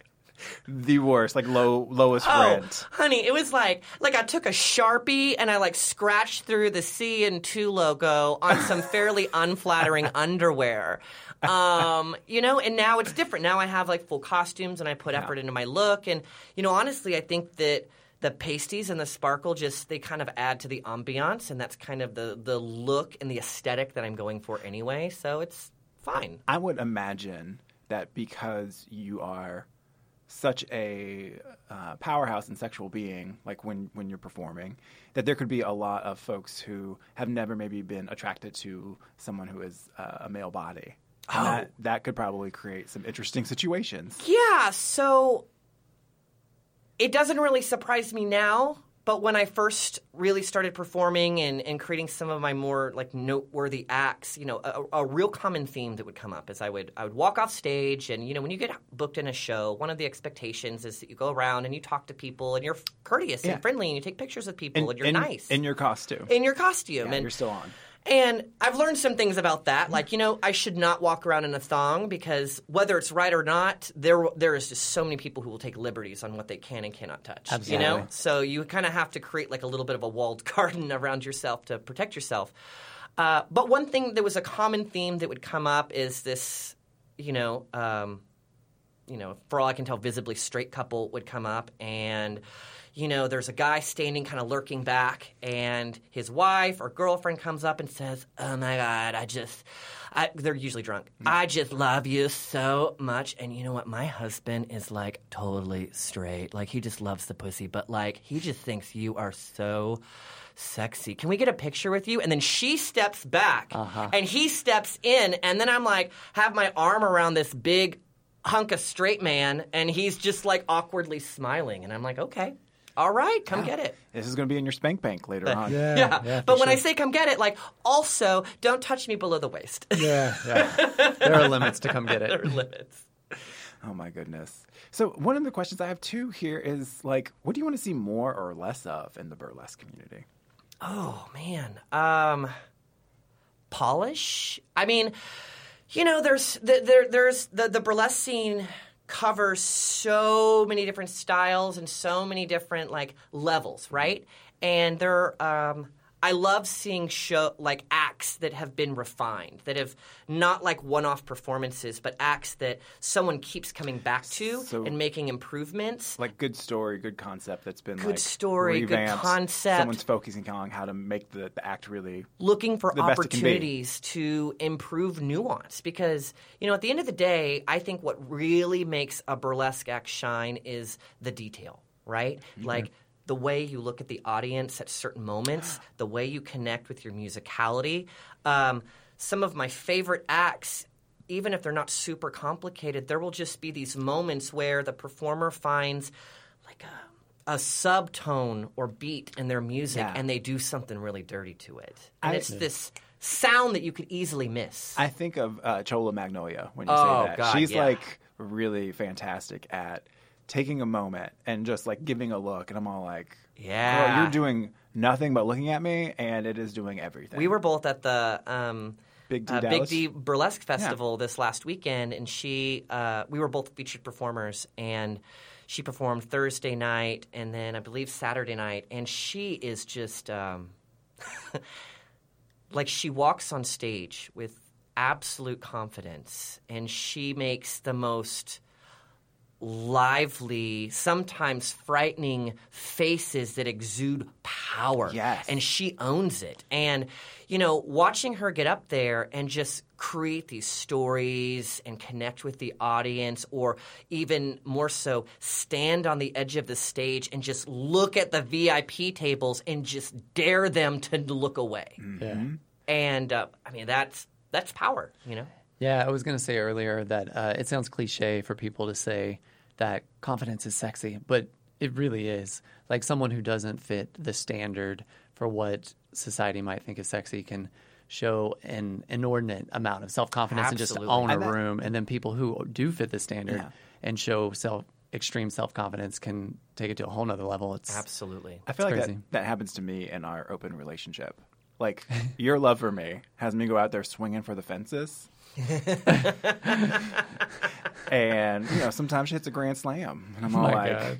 <laughs> the worst, like low lowest Oh, rent. honey, it was like like I took a sharpie and I like scratched through the C and two logo on some <laughs> fairly unflattering underwear. Um, you know, and now it's different. Now I have like full costumes and I put effort into my look. And you know, honestly, I think that the pasties and the sparkle just they kind of add to the ambiance, and that's kind of the the look and the aesthetic that I'm going for anyway. So it's fine. I would imagine that because you are such a uh, powerhouse and sexual being, like when, when you're performing, that there could be a lot of folks who have never maybe been attracted to someone who is uh, a male body. And that, that could probably create some interesting situations. Yeah, so it doesn't really surprise me now, but when I first really started performing and, and creating some of my more like noteworthy acts, you know, a, a real common theme that would come up is I would I would walk off stage and you know when you get booked in a show, one of the expectations is that you go around and you talk to people and you're courteous Yeah. and friendly and you take pictures with people and, you're in, nice in your costume. in your costume yeah, and you're still on. And I've learned some things about that. Like, you know, I should not walk around in a thong because whether it's right or not, there there is just so many people who will take liberties on what they can and cannot touch. Absolutely. You know? So you kind of have to create like a little bit of a walled <laughs> garden around yourself to protect yourself. Uh, but one thing that was a common theme that would come up is this, you know, um, you know, for all I can tell, visibly straight couple would come up and, you know, there's a guy standing kind of lurking back and his wife or girlfriend comes up and says, Oh my God, I just, I, they're usually drunk. Mm-hmm. I just love you so much. And you know what? My husband is like totally straight. Like he just loves the pussy, but like he just thinks you are so sexy. Can we get a picture with you? And then she steps back uh-huh. and he steps in. And then I'm like, have my arm around this big hunk of straight man. And he's just like awkwardly smiling. And I'm like, okay, all right, come get it. This is going to be in your spank bank later on. Yeah. yeah. but when I say come get it, like also don't touch me below the waist. Yeah, yeah. <laughs> there are limits to come get it. there are limits. Oh my goodness. So one of the questions I have too here is like, what do you want to see more or less of in the burlesque community? Oh man, um, polish. I mean, you know, there's the, there, there's the the burlesque scene covers so many different styles and so many different like levels, right? And there, are um, I love seeing show like acts that have been refined, that have not like one-off performances, but acts that someone keeps coming back to So- and making improvements. Like good story, good concept that's been like. Good like story, good concept. Someone's focusing on how to make the, the act really looking for the best it can be. opportunities to improve nuance because you know at the end of the day i think what really makes a burlesque act shine is the detail right Mm-hmm. like the way you look at the audience at certain moments <gasps> the way you connect with your musicality um, some of my favorite acts even if they're not super complicated there will just be these moments where the performer finds like a a subtone or beat in their music Yeah. and they do something really dirty to it. And I- it's this sound that you could easily miss. I think of uh, Chola Magnolia when you Oh, say that. God, She's yeah. like really fantastic at taking a moment and just like giving a look, and I'm all like, Yeah. girl, you're doing nothing but looking at me, and it is doing everything." we were both at the um, Big D uh, Big D Burlesque Festival this last weekend, and she, uh, we were both featured performers, and she performed Thursday night, and then I believe Saturday night, and she is just um, <laughs> like she walks on stage with absolute confidence, and she makes the most lively, sometimes frightening faces that exude power. Yes. And she owns it. And, you know, watching her get up there and just create these stories and connect with the audience, or even more so, stand on the edge of the stage and just look at the VIP tables and just dare them to look away. Yeah. And, uh, I mean, that's. That's power, you know. Yeah, I was going to say earlier that uh, it sounds cliche for people to say that confidence is sexy, but it really is. Like someone who doesn't fit the standard for what society might think is sexy can show an inordinate amount of self confidence and just own a And that- room. And then people who do fit the standard Yeah. and show self extreme self confidence can take it to a whole nother level. It's Absolutely. I feel It's like that, that happens to me in our open relationship. like your love for me has me go out there swinging for the fences. <laughs> and you know, sometimes she hits a grand slam, and I'm all my like, God.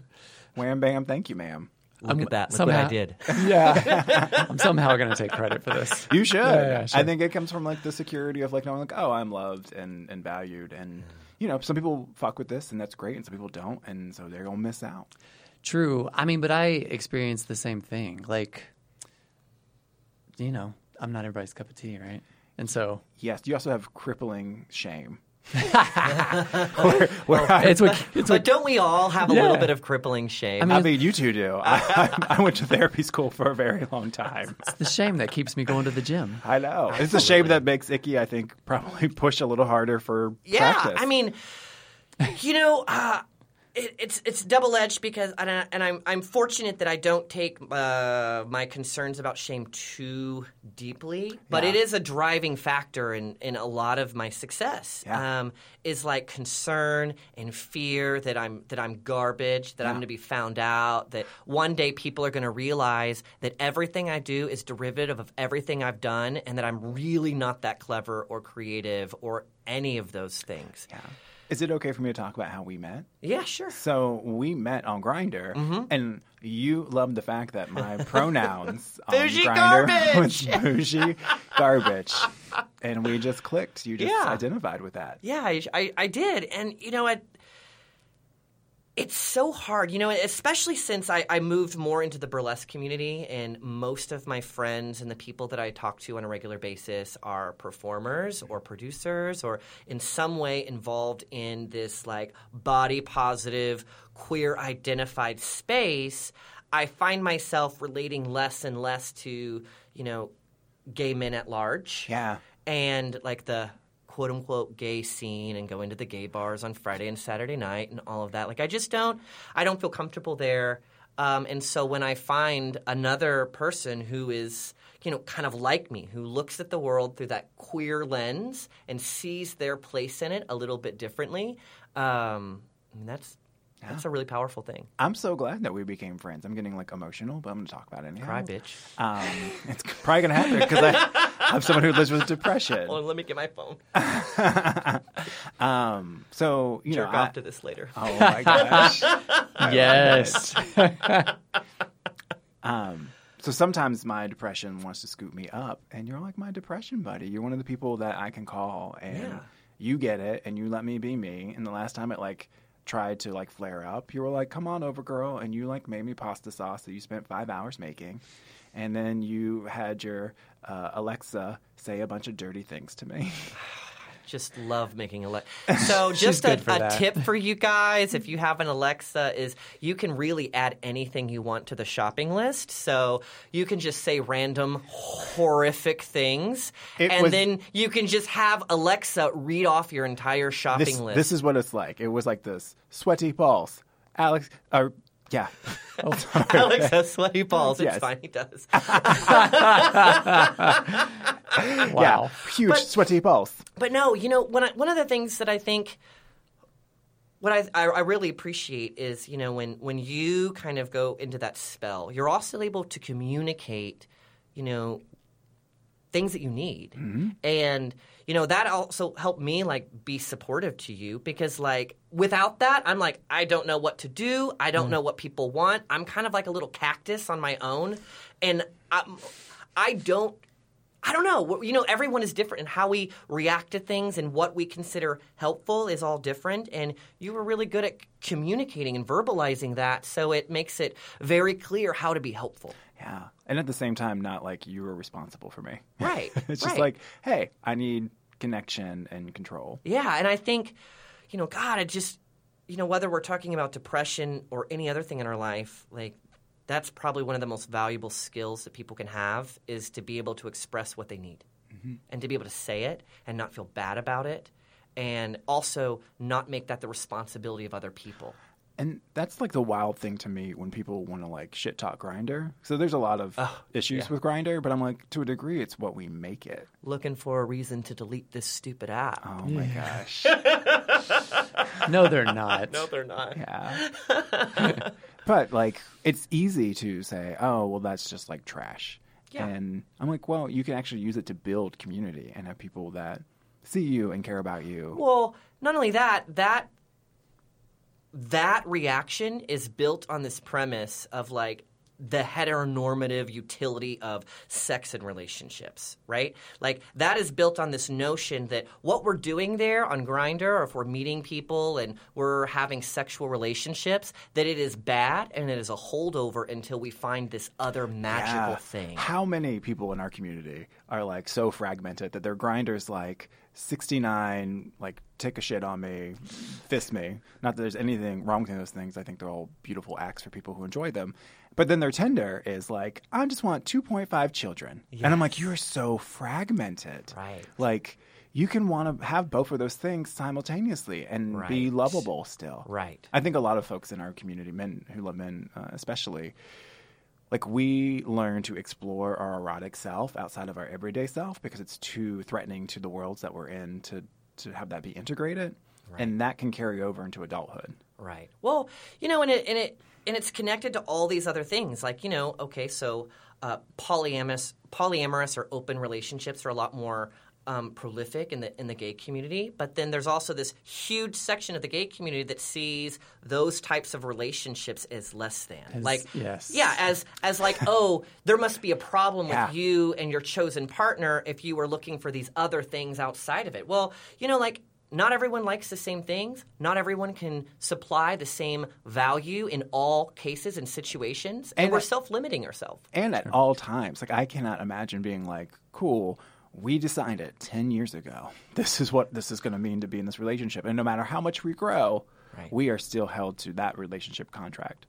"Wham, bam, thank you, ma'am." Look at that. Look somehow- what I did. <laughs> Yeah. I'm somehow going to take credit for this. You should. yeah, sure. I think it comes from like the security of like knowing like, oh, I'm loved and and valued, and you know, some people fuck with this, and that's great, and some people don't, and so they're gonna miss out. True. I mean, but I experienced the same thing. Like, you know, I'm not everybody's cup of tea, right? And so Yes, you also have crippling shame. <laughs> where, where I, it's what it's But what don't we all have a Yeah. little bit of crippling shame? I mean, you two do. <laughs> I, I, I went to therapy school for a very long time. it's the shame that keeps me going to the gym. I know. It's the shame that makes Icky, I think, probably push a little harder for yeah, practice. I mean, you know, uh, it, it's it's double edged because and, I, and I'm I'm fortunate that I don't take uh, my concerns about shame too deeply, but Yeah. it is a driving factor in in a lot of my success. Yeah. Um, is like concern and fear that I'm that I'm garbage, that I'm going to be found out, that one day people are going to realize that everything I do is derivative of everything I've done, and that I'm really not that clever or creative or any of those things. Yeah. Is it okay for me to talk about how we met? Yeah, sure. So we met on Grindr, Mm-hmm. and you loved the fact that my <laughs> pronouns on Bougie Grindr garbage! <laughs> was bougie garbage, and we just clicked. You just Yeah. identified with that. Yeah, I, I, I did. And, you know, it, it's so hard, you know, especially since I, I moved more into the burlesque community, and most of my friends and the people that I talk to on a regular basis are performers or producers or in some way involved in this like body positive, queer identified space. I find myself relating less and less to, you know, gay men at large Yeah. and like the quote unquote gay scene and going to the gay bars on Friday and Saturday night and all of that. Like I just don't I don't feel comfortable there. Um, and so when I find another person who is you know kind of like me who looks at the world through that queer lens and sees their place in it a little bit differently, um, that's that's a really powerful thing. I'm so glad that we became friends. I'm getting like emotional, but I'm going to talk about it anyhow. Cry, bitch. Um, <laughs> it's probably going to happen because I, I'm someone who lives with depression. Well, let me get my phone. <laughs> Um, so you Jerk know, I- off to this later. oh my gosh. <laughs> Yes. Um, so sometimes my depression wants to scoop me up, and you're like my depression buddy. You're one of the people that I can call, and Yeah. you get it, and you let me be me. And the last time it like tried to like flare up, you were like, "Come on over, girl," and you like made me pasta sauce that you spent five hours making, and then you had your uh, Alexa say a bunch of dirty things to me. <laughs> Just love making Alexa. <laughs> So, just a, a tip for you guys if you <laughs> have an Alexa is you can really add anything you want to the shopping list. So you can just say random horrific things, It and was- then you can just have Alexa read off your entire shopping this, list. this is what it's like. It was like this sweaty balls, Alex. Or yeah, <laughs> oh, <laughs> Alex has sweaty balls. It's Yes. fine. He does. <laughs> Wow. yeah, huge sweaty balls. But no, you know, one one of the things that I think what I, I I really appreciate is you know when when you kind of go into that spell, you're also able to communicate, you know, things that you need, mm-hmm. and you know that also helped me like be supportive to you because like without that, I'm like I don't know what to do, I don't mm. know what people want. I'm kind of like a little cactus on my own, and I'm, I don't I don't know. You know, everyone is different, and how we react to things and what we consider helpful is all different. And you were really good at communicating and verbalizing that, so it makes it very clear how to be helpful. Yeah. And at the same time, not like you were responsible for me. <laughs> Right. <laughs> it's just right. like, hey, I need connection and control. Yeah, and I think, you know, God, I just, you know, whether we're talking about depression or any other thing in our life, like that's probably one of the most valuable skills that people can have is to be able to express what they need mm-hmm. and to be able to say it and not feel bad about it and also not make that the responsibility of other people. And that's like the wild thing to me when people want to like shit talk Grindr. So there's a lot of oh, issues with Grindr, but I'm like, to a degree, it's what we make it. Looking for a reason to delete this stupid app. Oh my gosh. <laughs> No, they're not. No, they're not. Yeah. <laughs> but like, it's easy to say, oh, well, that's just like trash. Yeah. And I'm like, well, you can actually use it to build community and have people that see you and care about you. Well, not only that, that that reaction is built on this premise of like the heteronormative utility of sex and relationships, right? Like that is built on this notion that what we're doing there on Grindr, or if we're meeting people and we're having sexual relationships, that it is bad and it is a holdover until we find this other magical Yeah. thing. How many people in our community are like so fragmented that their Grindr's like 69, like take a shit on me, fist me. Not that there's anything wrong with those things. I think they're all beautiful acts for people who enjoy them. But then their Tinder is like, I just want 2.5 children. And I'm like, you're so fragmented. Right. Like, you can want to have both of those things simultaneously and be lovable still. Right. I think a lot of folks in our community, men who love men uh, especially, like we learn to explore our erotic self outside of our everyday self because it's too threatening to the worlds that we're in to to have that be integrated, and that can carry over into adulthood. Right. Well, you know, and it and it and it's connected to all these other things. Like, you know, okay, so uh, polyamorous polyamorous or open relationships are a lot more um, prolific in the in the gay community. But then there's also this huge section of the gay community that sees those types of relationships as less than. like, yes. yeah, as as like, <laughs> oh, there must be a problem Yeah. with you and your chosen partner if you were looking for these other things outside of it. Well, you know, like not everyone likes the same things. Not everyone can supply the same value in all cases and situations, and, And we're self-limiting ourselves. and at all times. Like I cannot imagine being like, cool, we decided it 10 years ago. This is what this is going to mean to be in this relationship. And no matter how much we grow, Right. we are still held to that relationship contract.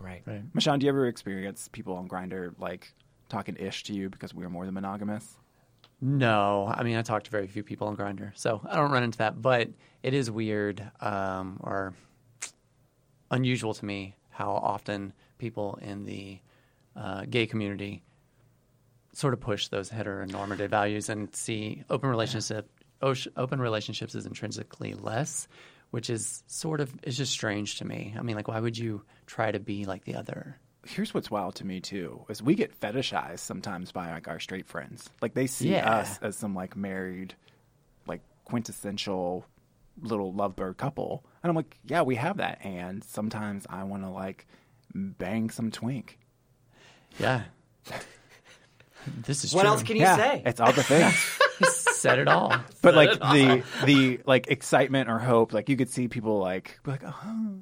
Right. Right. Mashawn, do you ever experience people on Grindr like talking ish to you because we are more than monogamous? No, I mean I talk to very few people on Grindr, so I don't run into that. But it is weird um, or unusual to me how often people in the uh, gay community sort of push those heteronormative values and see open relationship open relationships as intrinsically less, which is sort of is just strange to me. I mean, like, why would you try to be like the other? Here's what's wild to me too is we get fetishized sometimes by like our straight friends. Like they see Yeah. us as some like married, like quintessential little lovebird couple, and I'm like, yeah, we have that. And sometimes I want to like bang some twink. Yeah. This is What true. else can you yeah, say? it's all the things. <laughs> He said it all. but like the the like excitement or hope, like you could see people like be like, oh.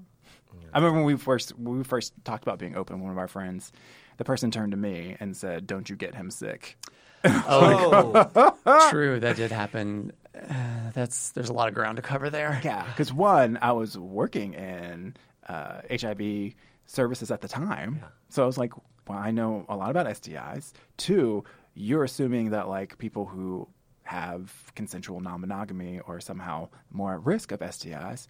I remember when we first when we first talked about being open. One of our friends, the person turned to me and said, "Don't you get him sick." <laughs> Oh, <laughs> True, that did happen. Uh, <sighs> that's there's a lot of ground to cover there. Yeah, because one, I was working in uh, HIV services at the time, so I was like, well, I know a lot about STIs. Two, you're assuming that like people who have consensual non-monogamy or somehow more at risk of STIs.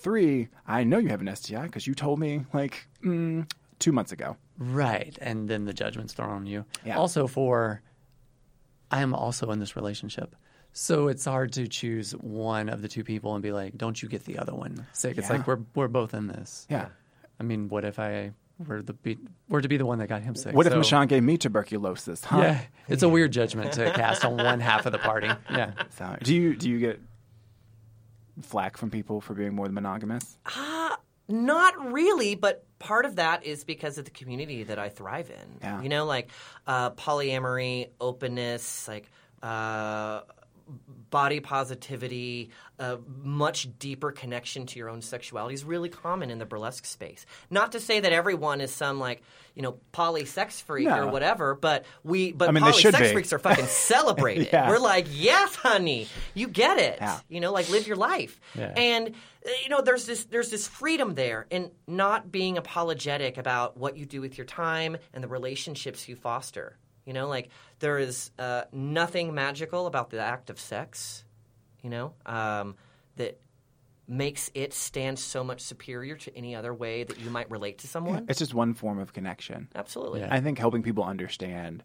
Three, I know you have an STI because you told me like mm, two months ago. Right, and then the judgment's thrown on you. Yeah. Also, for I am also in this relationship, so it's hard to choose one of the two people and be like, "Don't you get the other one sick?" It's Yeah. like we're we're both in this. Yeah. I mean, what if I were the be, were to be the one that got him sick? What if So- Mashawn gave me tuberculosis? Huh? Yeah, it's a weird judgment to cast on one half of the party. Yeah. <laughs> So, do you do you get flack from people for being more than monogamous? Not really, but part of that is because of the community that I thrive in. Yeah. You know, like uh, polyamory, openness, like uh, body positivity, a much deeper connection to your own sexuality is really common in the burlesque space. Not to say that everyone is some like you know poly sex freak or whatever, but we but I mean, they poly sex be. freaks are fucking <laughs> celebrated. Yeah. We're like, yes, honey, you get it. Yeah. You know, like live your life. Yeah. And uh, you know, there's this there's this freedom there in not being apologetic about what you do with your time and the relationships you foster. You know, like there is uh, nothing magical about the act of sex. You know, um, that makes it stand so much superior to any other way that you might relate to someone. It's just one form of connection. Absolutely. Yeah. I think helping people understand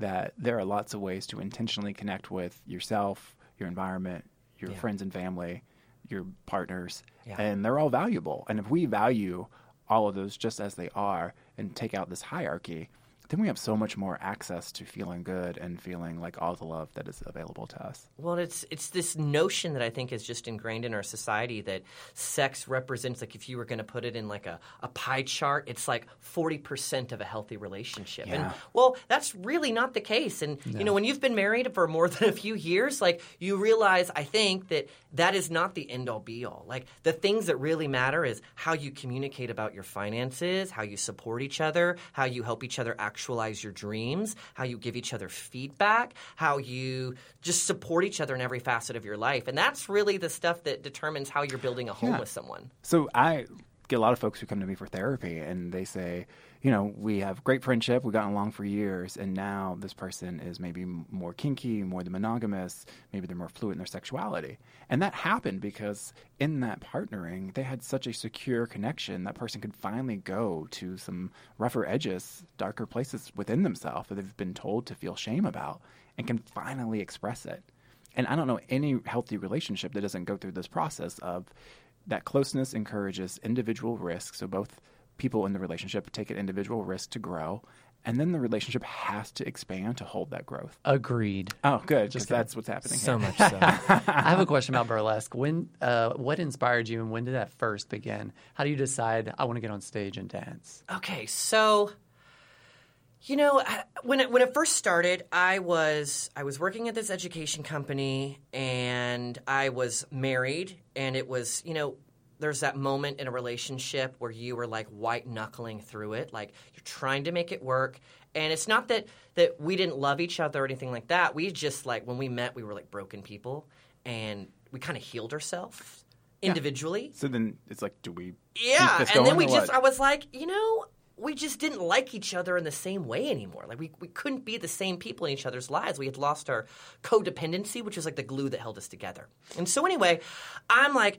that there are lots of ways to intentionally connect with yourself, your environment, your Yeah. friends and family, your partners, Yeah. and they're all valuable. And if we value all of those just as they are and take out this hierarchy, then we have so much more access to feeling good and feeling like all the love that is available to us. Well, it's it's this notion that I think is just ingrained in our society that sex represents like if you were going to put it in like a, a pie chart, it's like forty percent of a healthy relationship. And well, that's really not the case. And you know, when you've been married for more than a few years, like you realize, I think that that is not the end all be all. Like the things that really matter is how you communicate about your finances, how you support each other, how you help each other actualize your dreams, how you give each other feedback, how you just support each other in every facet of your life. And that's really the stuff that determines how you're building a home Yeah. with someone. So I get a lot of folks who come to me for therapy and they say, you know, we have great friendship, we've gotten along for years, and now this person is maybe more kinky, more the monogamous, maybe they're more fluid in their sexuality. And that happened because in that partnering, they had such a secure connection that person could finally go to some rougher edges, darker places within themselves that they've been told to feel shame about and can finally express it. And I don't know any healthy relationship that doesn't go through this process of that closeness encourages individual risk. So both people in the relationship take an individual risk to grow, and then the relationship has to expand to hold that growth. Agreed. Oh, good, because that's what's happening. So here. much so. <laughs> I have a question about burlesque. When, uh, what inspired you, and when did that first begin? How do you decide I want to get on stage and dance? Okay, so you know when it, when it first started, I was I was working at this education company and I was married, and it was you know there's that moment in a relationship where you were like white knuckling through it, like you're trying to make it work. And it's not that that we didn't love each other or anything like that. We just like when we met, we were like broken people, and we kind of healed ourselves individually. So then it's like, do we? Yeah, and then we just, what? I was like, you know, we just didn't like each other in the same way anymore. Like, we, we couldn't be the same people in each other's lives. We had lost our codependency, which was like the glue that held us together. And so, anyway, I'm like,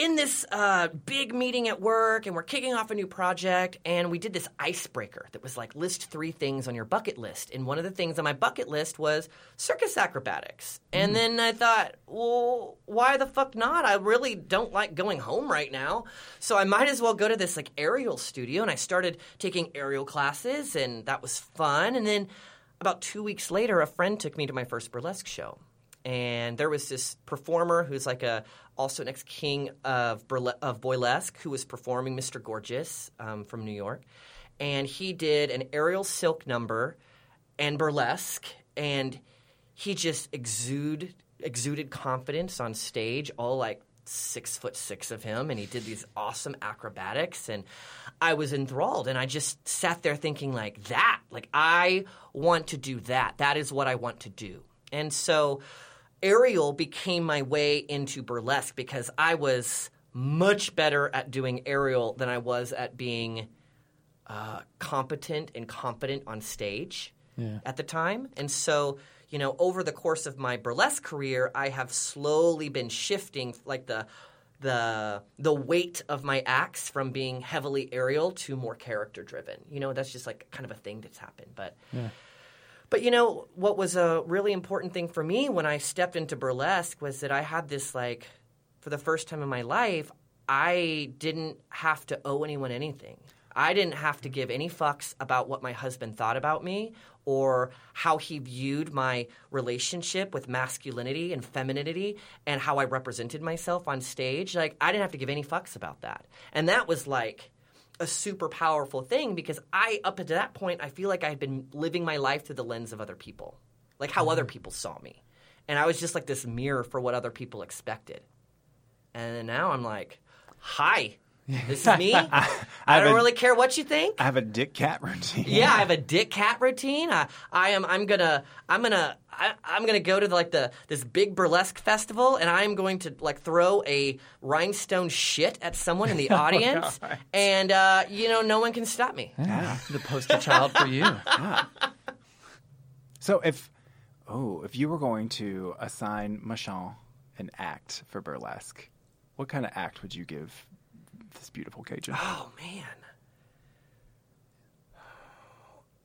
in this uh, big meeting at work, and we're kicking off a new project, and we did this icebreaker that was like list three things on your bucket list. And one of the things on my bucket list was circus acrobatics. And then I thought, well, why the fuck not? I really don't like going home right now, so I might as well go to this like aerial studio. And I started taking aerial classes, and that was fun. And then about two weeks later, a friend took me to my first burlesque show and there was this performer who's like a also an ex king of burle- of boylesque who was performing Mr. Gorgeous um, from New York, and he did an aerial silk number and burlesque, and he just exuded exuded confidence on stage, all like six foot six of him, and he did these awesome acrobatics, and I was enthralled, and I just sat there thinking like that, like I want to do that. That is what I want to do, and so aerial became my way into burlesque because I was much better at doing aerial than I was at being uh, competent and confident on stage at the time. And so, you know, over the course of my burlesque career, I have slowly been shifting like the the the weight of my acts from being heavily aerial to more character driven. You know, that's just like kind of a thing that's happened. But but you know, what was a really important thing for me when I stepped into burlesque was that I had this like for the first time in my life, I didn't have to owe anyone anything. I didn't have to give any fucks about what my husband thought about me or how he viewed my relationship with masculinity and femininity and how I represented myself on stage. Like, I didn't have to give any fucks about that. And that was like a super powerful thing because I, up to that point, I feel like I had been living my life through the lens of other people, like how other mm-hmm. people saw me. And I was just like this mirror for what other people expected. And then now I'm like, hi, this is me. <laughs> I, have don't a- really care what you think. I have a dick cat <laughs> routine. Yeah, I have a dick cat routine. I, I am. I'm gonna. I'm gonna. I, I'm gonna go to the, like the this big burlesque festival, and I'm going to like throw a rhinestone shit at someone in the <laughs> audience, and uh, you know, no one can stop me. Yeah. The poster child for you. Yeah. So if oh, if you were going to assign Mashawn an act for burlesque, what kind of act would you give this beautiful Cajun? Oh man.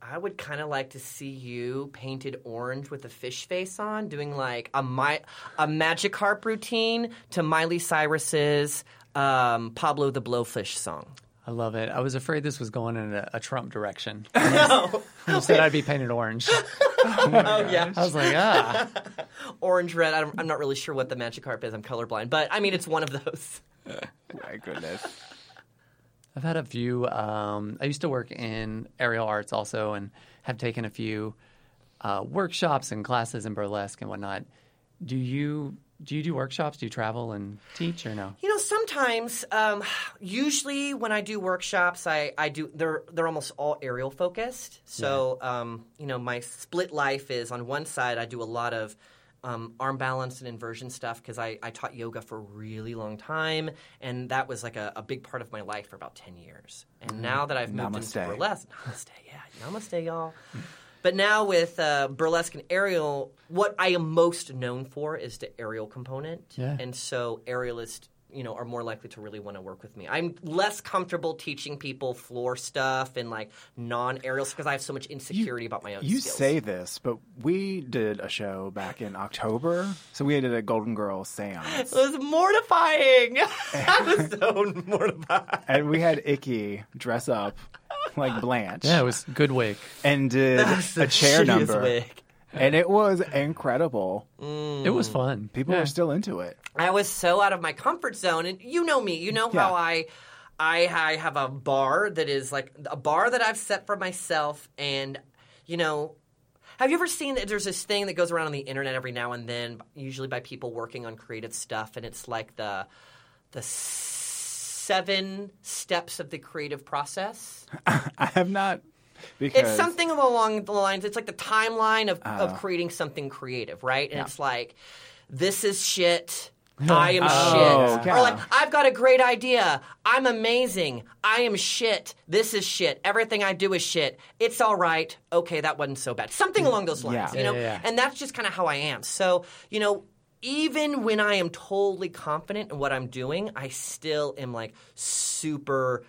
I would kind of like to see you painted orange with a fish face on, doing like a my a magic harp routine to Miley Cyrus's um, Pablow the Blowfish song. I love it. I was afraid this was going in a, a Trump direction. <laughs> no, you said I'd be painted orange. <laughs> oh yeah, I was like, ah. <laughs> orange, red. I'm, I'm not really sure what the magic harp is. I'm colorblind, but I mean it's one of those. My goodness. I've had a few. Um, I used to work in aerial arts also, and have taken a few uh, workshops and classes in burlesque and whatnot. Do you do you do workshops? Do you travel and teach or no? You know, sometimes, um, usually when I do workshops, I, I do they're they're almost all aerial focused. So, um, you know, my split life is on one side I do a lot of um, arm balance and inversion stuff because I, I taught yoga for a really long time, and that was like a, a big part of my life for about ten years. And now that I've moved Namaste. into burlesque, <laughs> namaste, yeah, namaste, y'all. But now with uh, burlesque and aerial, what I am most known for is the aerial component, Yeah. and so aerialists, you know, are more likely to really want to work with me. I'm less comfortable teaching people floor stuff and like non-aerials because I have so much insecurity about my own. You skills. say this, but we did a show back in October. So we did a Golden Girls seance. it was mortifying. <laughs> I was so mortified. and we had Icky dress up like <laughs> Blanche Yeah, it was good wig. and did a chair number. wig. And it was incredible. It was fun. People Yeah. were still into it. I was so out of my comfort zone, and you know me. You know Yeah. how I, I, I have a bar that is like a bar that I've set for myself, and you know. Have you ever seen that there's this thing that goes around on the internet every now and then, usually by people working on creative stuff, and it's like the the seven steps of the creative process. <laughs> I have not because It's something along the lines. It's like the timeline of, of uh. creating something creative, right? And it's like, this is shit. <laughs> I am Oh, shit. yeah. Or like, I've got a great idea. I'm amazing. I am shit. This is shit. Everything I do is shit. It's all right. Okay, that wasn't so bad. Something along those lines, Yeah. you know. Yeah, yeah, yeah. And that's just kind of how I am. So, you know. Even when I am totally confident in what I'm doing, I still am like super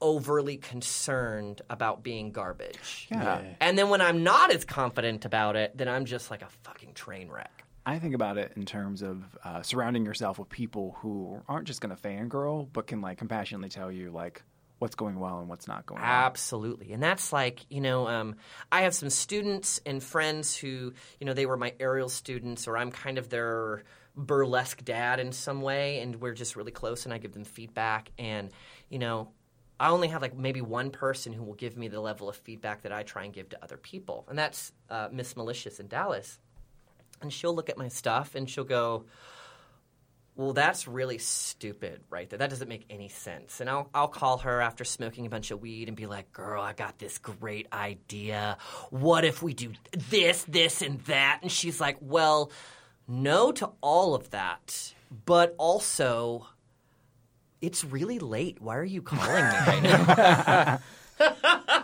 overly concerned about being garbage. Yeah. And then when I'm not as confident about it, then I'm just like a fucking train wreck. I think about it in terms of uh, surrounding yourself with people who aren't just going to fangirl, but can like compassionately tell you like what's going well and what's not going well. Absolutely. And that's like, you know, um, I have some students and friends who, you know, they were my aerial students or I'm kind of their burlesque dad in some way and we're just really close and I give them feedback and, you know, I only have like maybe one person who will give me the level of feedback that I try and give to other people. And that's uh, Miss Malicious in Dallas. And she'll look at my stuff and she'll go, well, that's really stupid right there. That doesn't make any sense. And I'll, I'll call her after smoking a bunch of weed and be like, girl, I got this great idea. What if we do this, this, and that? And she's like, well, no to all of that. But also, it's really late. Why are you calling <laughs> me right now? <laughs>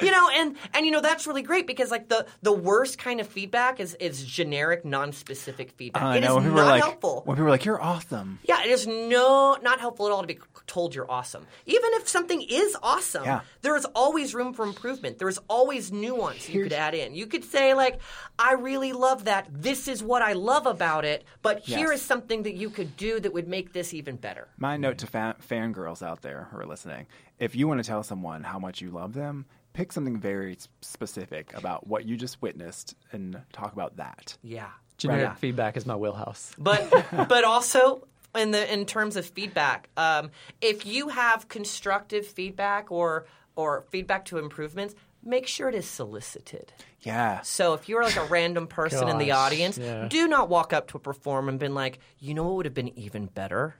you know and and you know that's really great because like the the worst kind of feedback is is generic non-specific feedback I It is people are not like helpful when people are like you're awesome. yeah, it is no not helpful at all to be told you're awesome. Even if something is awesome, Yeah. there is always room for improvement. There is always nuance you could add in. You could say like, "I really love that. This is what I love about it, but here Yes. is something that you could do that would make this even better." My note to fa- fangirls out there who are listening: if you want to tell someone how much you love them, pick something very specific about what you just witnessed and talk about that. Yeah. Generic Yeah. feedback is my wheelhouse. but <laughs> but also in the in terms of feedback, um, if you have constructive feedback or or feedback to improvements, make sure it is solicited. Yeah. So if you're like a random person in the audience, yeah. do not walk up to a performer and been like, you know what would have been even better?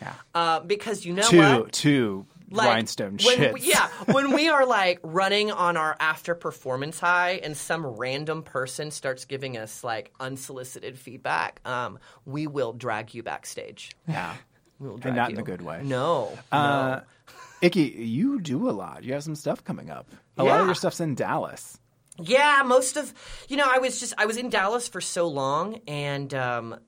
Yeah. Uh, because you know two what? two Like, rhinestone we- yeah, <laughs> when we are like running on our after performance high and some random person starts giving us like unsolicited feedback, um, we will drag you backstage. Yeah. We will drag and not you. in a good way. No. Uh, no. Icky, you do a lot. You have some stuff coming up. A lot of your stuff's in Dallas. Yeah, most of you know, I was just I was in Dallas for so long, and um,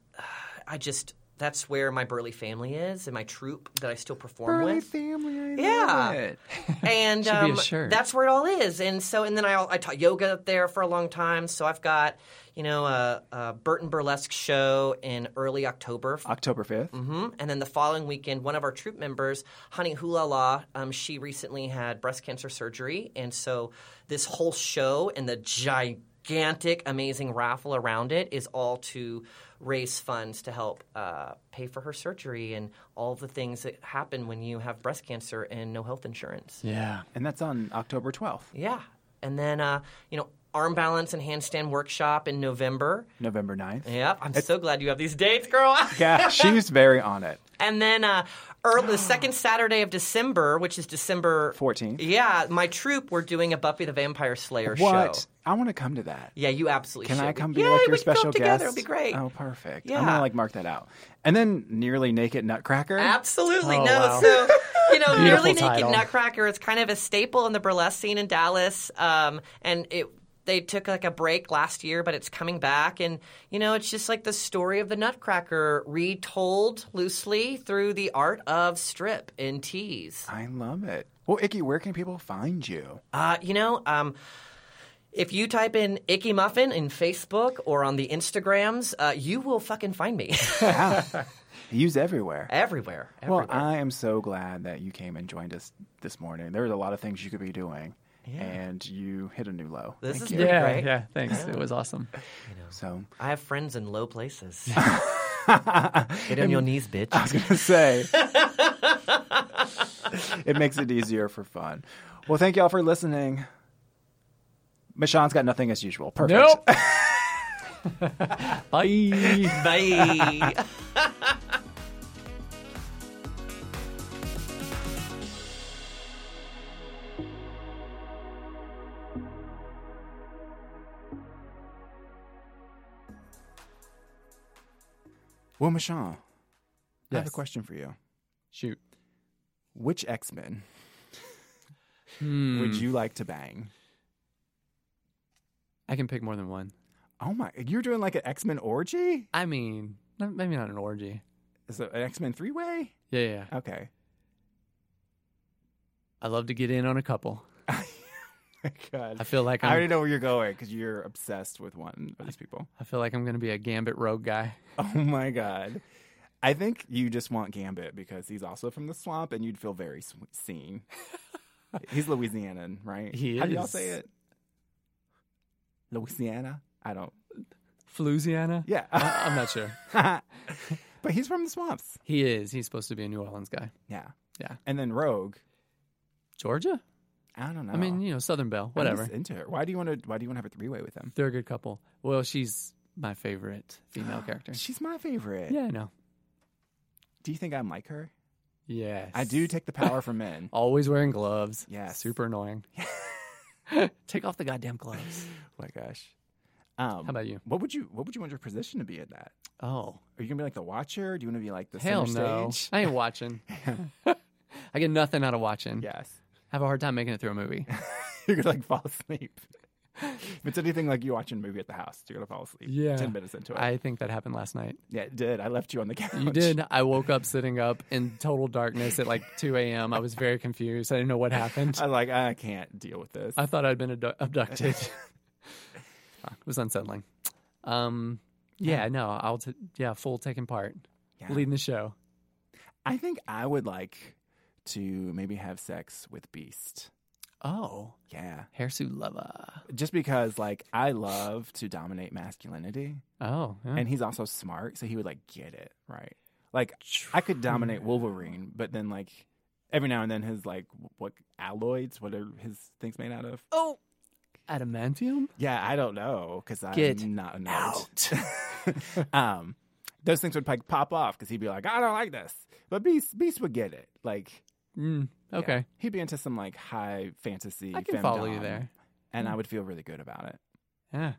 I just that's where my Burley family is and my troupe that I still perform Burley with. family. I Yeah. love it. <laughs> and Should be a um, shirt. that's where it all is. And so, and then I, I taught yoga up there for a long time. So I've got, you know, a, a Burton Burlesque show in early October. October 5th. hmm And then the following weekend, one of our troupe members, Honey Hula La, um, she recently had breast cancer surgery. And so this whole show and the gigantic, amazing raffle around it is all to raise funds to help uh, pay for her surgery and all the things that happen when you have breast cancer and no health insurance. Yeah. And that's on October 12th, Yeah. And then, uh, you know, arm balance and handstand workshop in November. November 9th. Yep. I'm so glad you have these dates, girl. <laughs> Yeah, she's very on it. and then uh, early, the second Saturday of December, which is December 14th. Yeah, my troupe, we're doing a Buffy the Vampire Slayer What? show. I want to come to that. Yeah, you absolutely Can should. I come be yeah, like we your go special up together. guest? It'll be great. Oh, perfect. Yeah. I'm gonna like mark that out. And then nearly naked Nutcracker. Absolutely Oh, no. wow. So you know, <laughs> nearly naked. Nutcracker. is kind of a staple in the burlesque scene in Dallas, um, and it. They took like a break last year, but it's coming back, and you know, it's just like the story of the Nutcracker retold loosely through the art of strip and tease. I love it. Well, Icky, where can people find you? Uh, you know, um, if you type in Icky Muffin in Facebook or on the Instagrams, uh, you will fucking find me <laughs> <laughs> Yeah. Use everywhere. everywhere. Well, everywhere. I am so glad that you came and joined us this morning. There was a lot of things you could be doing, and you hit a new low. This Thank is you. Yeah, great. yeah. Thanks. It was awesome. So I have friends in low places. <laughs> Get on your knees, bitch. I was gonna say, <laughs> it makes it easier for fun. Well, thank y'all for listening. Mashawn's got nothing as usual. Perfect. Nope. <laughs> Bye. Bye. Well, Mashawn, I have a question for you. Shoot. Which X Men Hmm. would you like to bang? I can pick more than one. Oh my! You're doing like an X Men orgy? I mean, maybe not an orgy. Is it an X Men three way? Yeah. yeah. Okay. I love to get in on a couple. <laughs> God. I feel like I already I'm. know where you're going because you're obsessed with one of these people. I feel like I'm going to be a Gambit Rogue guy. <laughs> Oh my god. I think you just want Gambit because he's also from the swamp and you'd feel very seen. <laughs> he's Louisianan, right? He How do y'all say it? Louisiana? I don't. Flusiana? Yeah. I- I'm not sure. but he's from the swamps. He is. He's supposed to be a New Orleans guy. Yeah. Yeah. And then Rogue. Georgia? I don't know. I mean, you know, Southern Belle, I'm whatever. just into her. Why do you want to? Why do you want to have a three way with him? They're a good couple. Well, she's my favorite female <gasps> character. She's my favorite. Yeah, I know. Do you think I'm like her? Yes. I do take the power from men. <laughs> Always wearing gloves. Yeah. Super annoying. <laughs> Take off the goddamn gloves. Oh my gosh. Um, How about you? What would you What would you want your position to be in that? Oh, Are you gonna be like the watcher? Do you want to be like the hell center no. stage? I ain't watching. <laughs> I get nothing out of watching. Yes. Have a hard time making it through a movie. <laughs> You're gonna like fall asleep. if it's anything like you watching a movie at the house, you're gonna fall asleep. Yeah. Ten minutes into it. I think that happened last night. yeah, it did. I left you on the couch. You did. I woke up sitting up in total darkness at like 2 a.m. I was very confused. I didn't know what happened. <laughs> I'm like, I can't deal with this. I thought I'd been abdu- abducted. <laughs> it was unsettling. Um, yeah, no, I'll t- yeah, full taking part, Yeah. leading the show. I think I would like to maybe have sex with Beast. Oh, Yeah. hairsuit lover. Just because like I love to dominate masculinity. Oh, yeah. and he's also smart, so he would like get it right. Like I could dominate Wolverine, but then like every now and then his like what alloys, what are his things made out of? oh, adamantium. Yeah, I don't know because I'm Get not a nerd. <laughs> um, those things would like pop off because he'd be like, I don't like this, but Beast Beast would get it. Like, Mm, yeah, okay, he'd be into some like high fantasy. I can follow you there. and I would feel really good about it. Yeah,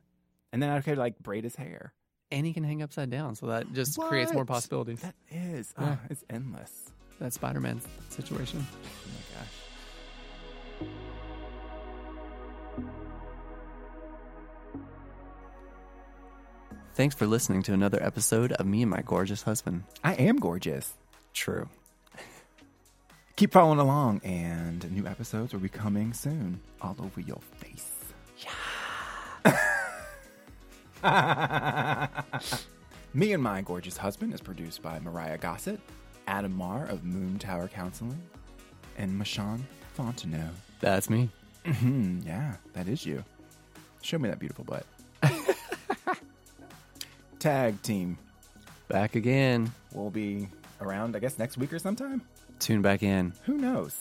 And then I could like braid his hair. and he can hang upside down, so that just creates more possibilities. That is, Yeah. oh, it's endless. That Spider-Man situation. Oh my gosh. Thanks for listening to another episode of Me and My Gorgeous Husband. I am gorgeous. True. Keep following along, and new episodes will be coming soon, all over your face. Yeah. <laughs> Me and My Gorgeous Husband is produced by Mariah Gossett, Adam Marr of Moon Tower Counseling, and Mashawn Fontenot. That's me. Hmm, yeah, that is you. Show me that beautiful butt. <laughs> Tag team. Back again. We'll be around, I guess, next week or sometime. Tune back in. Who knows?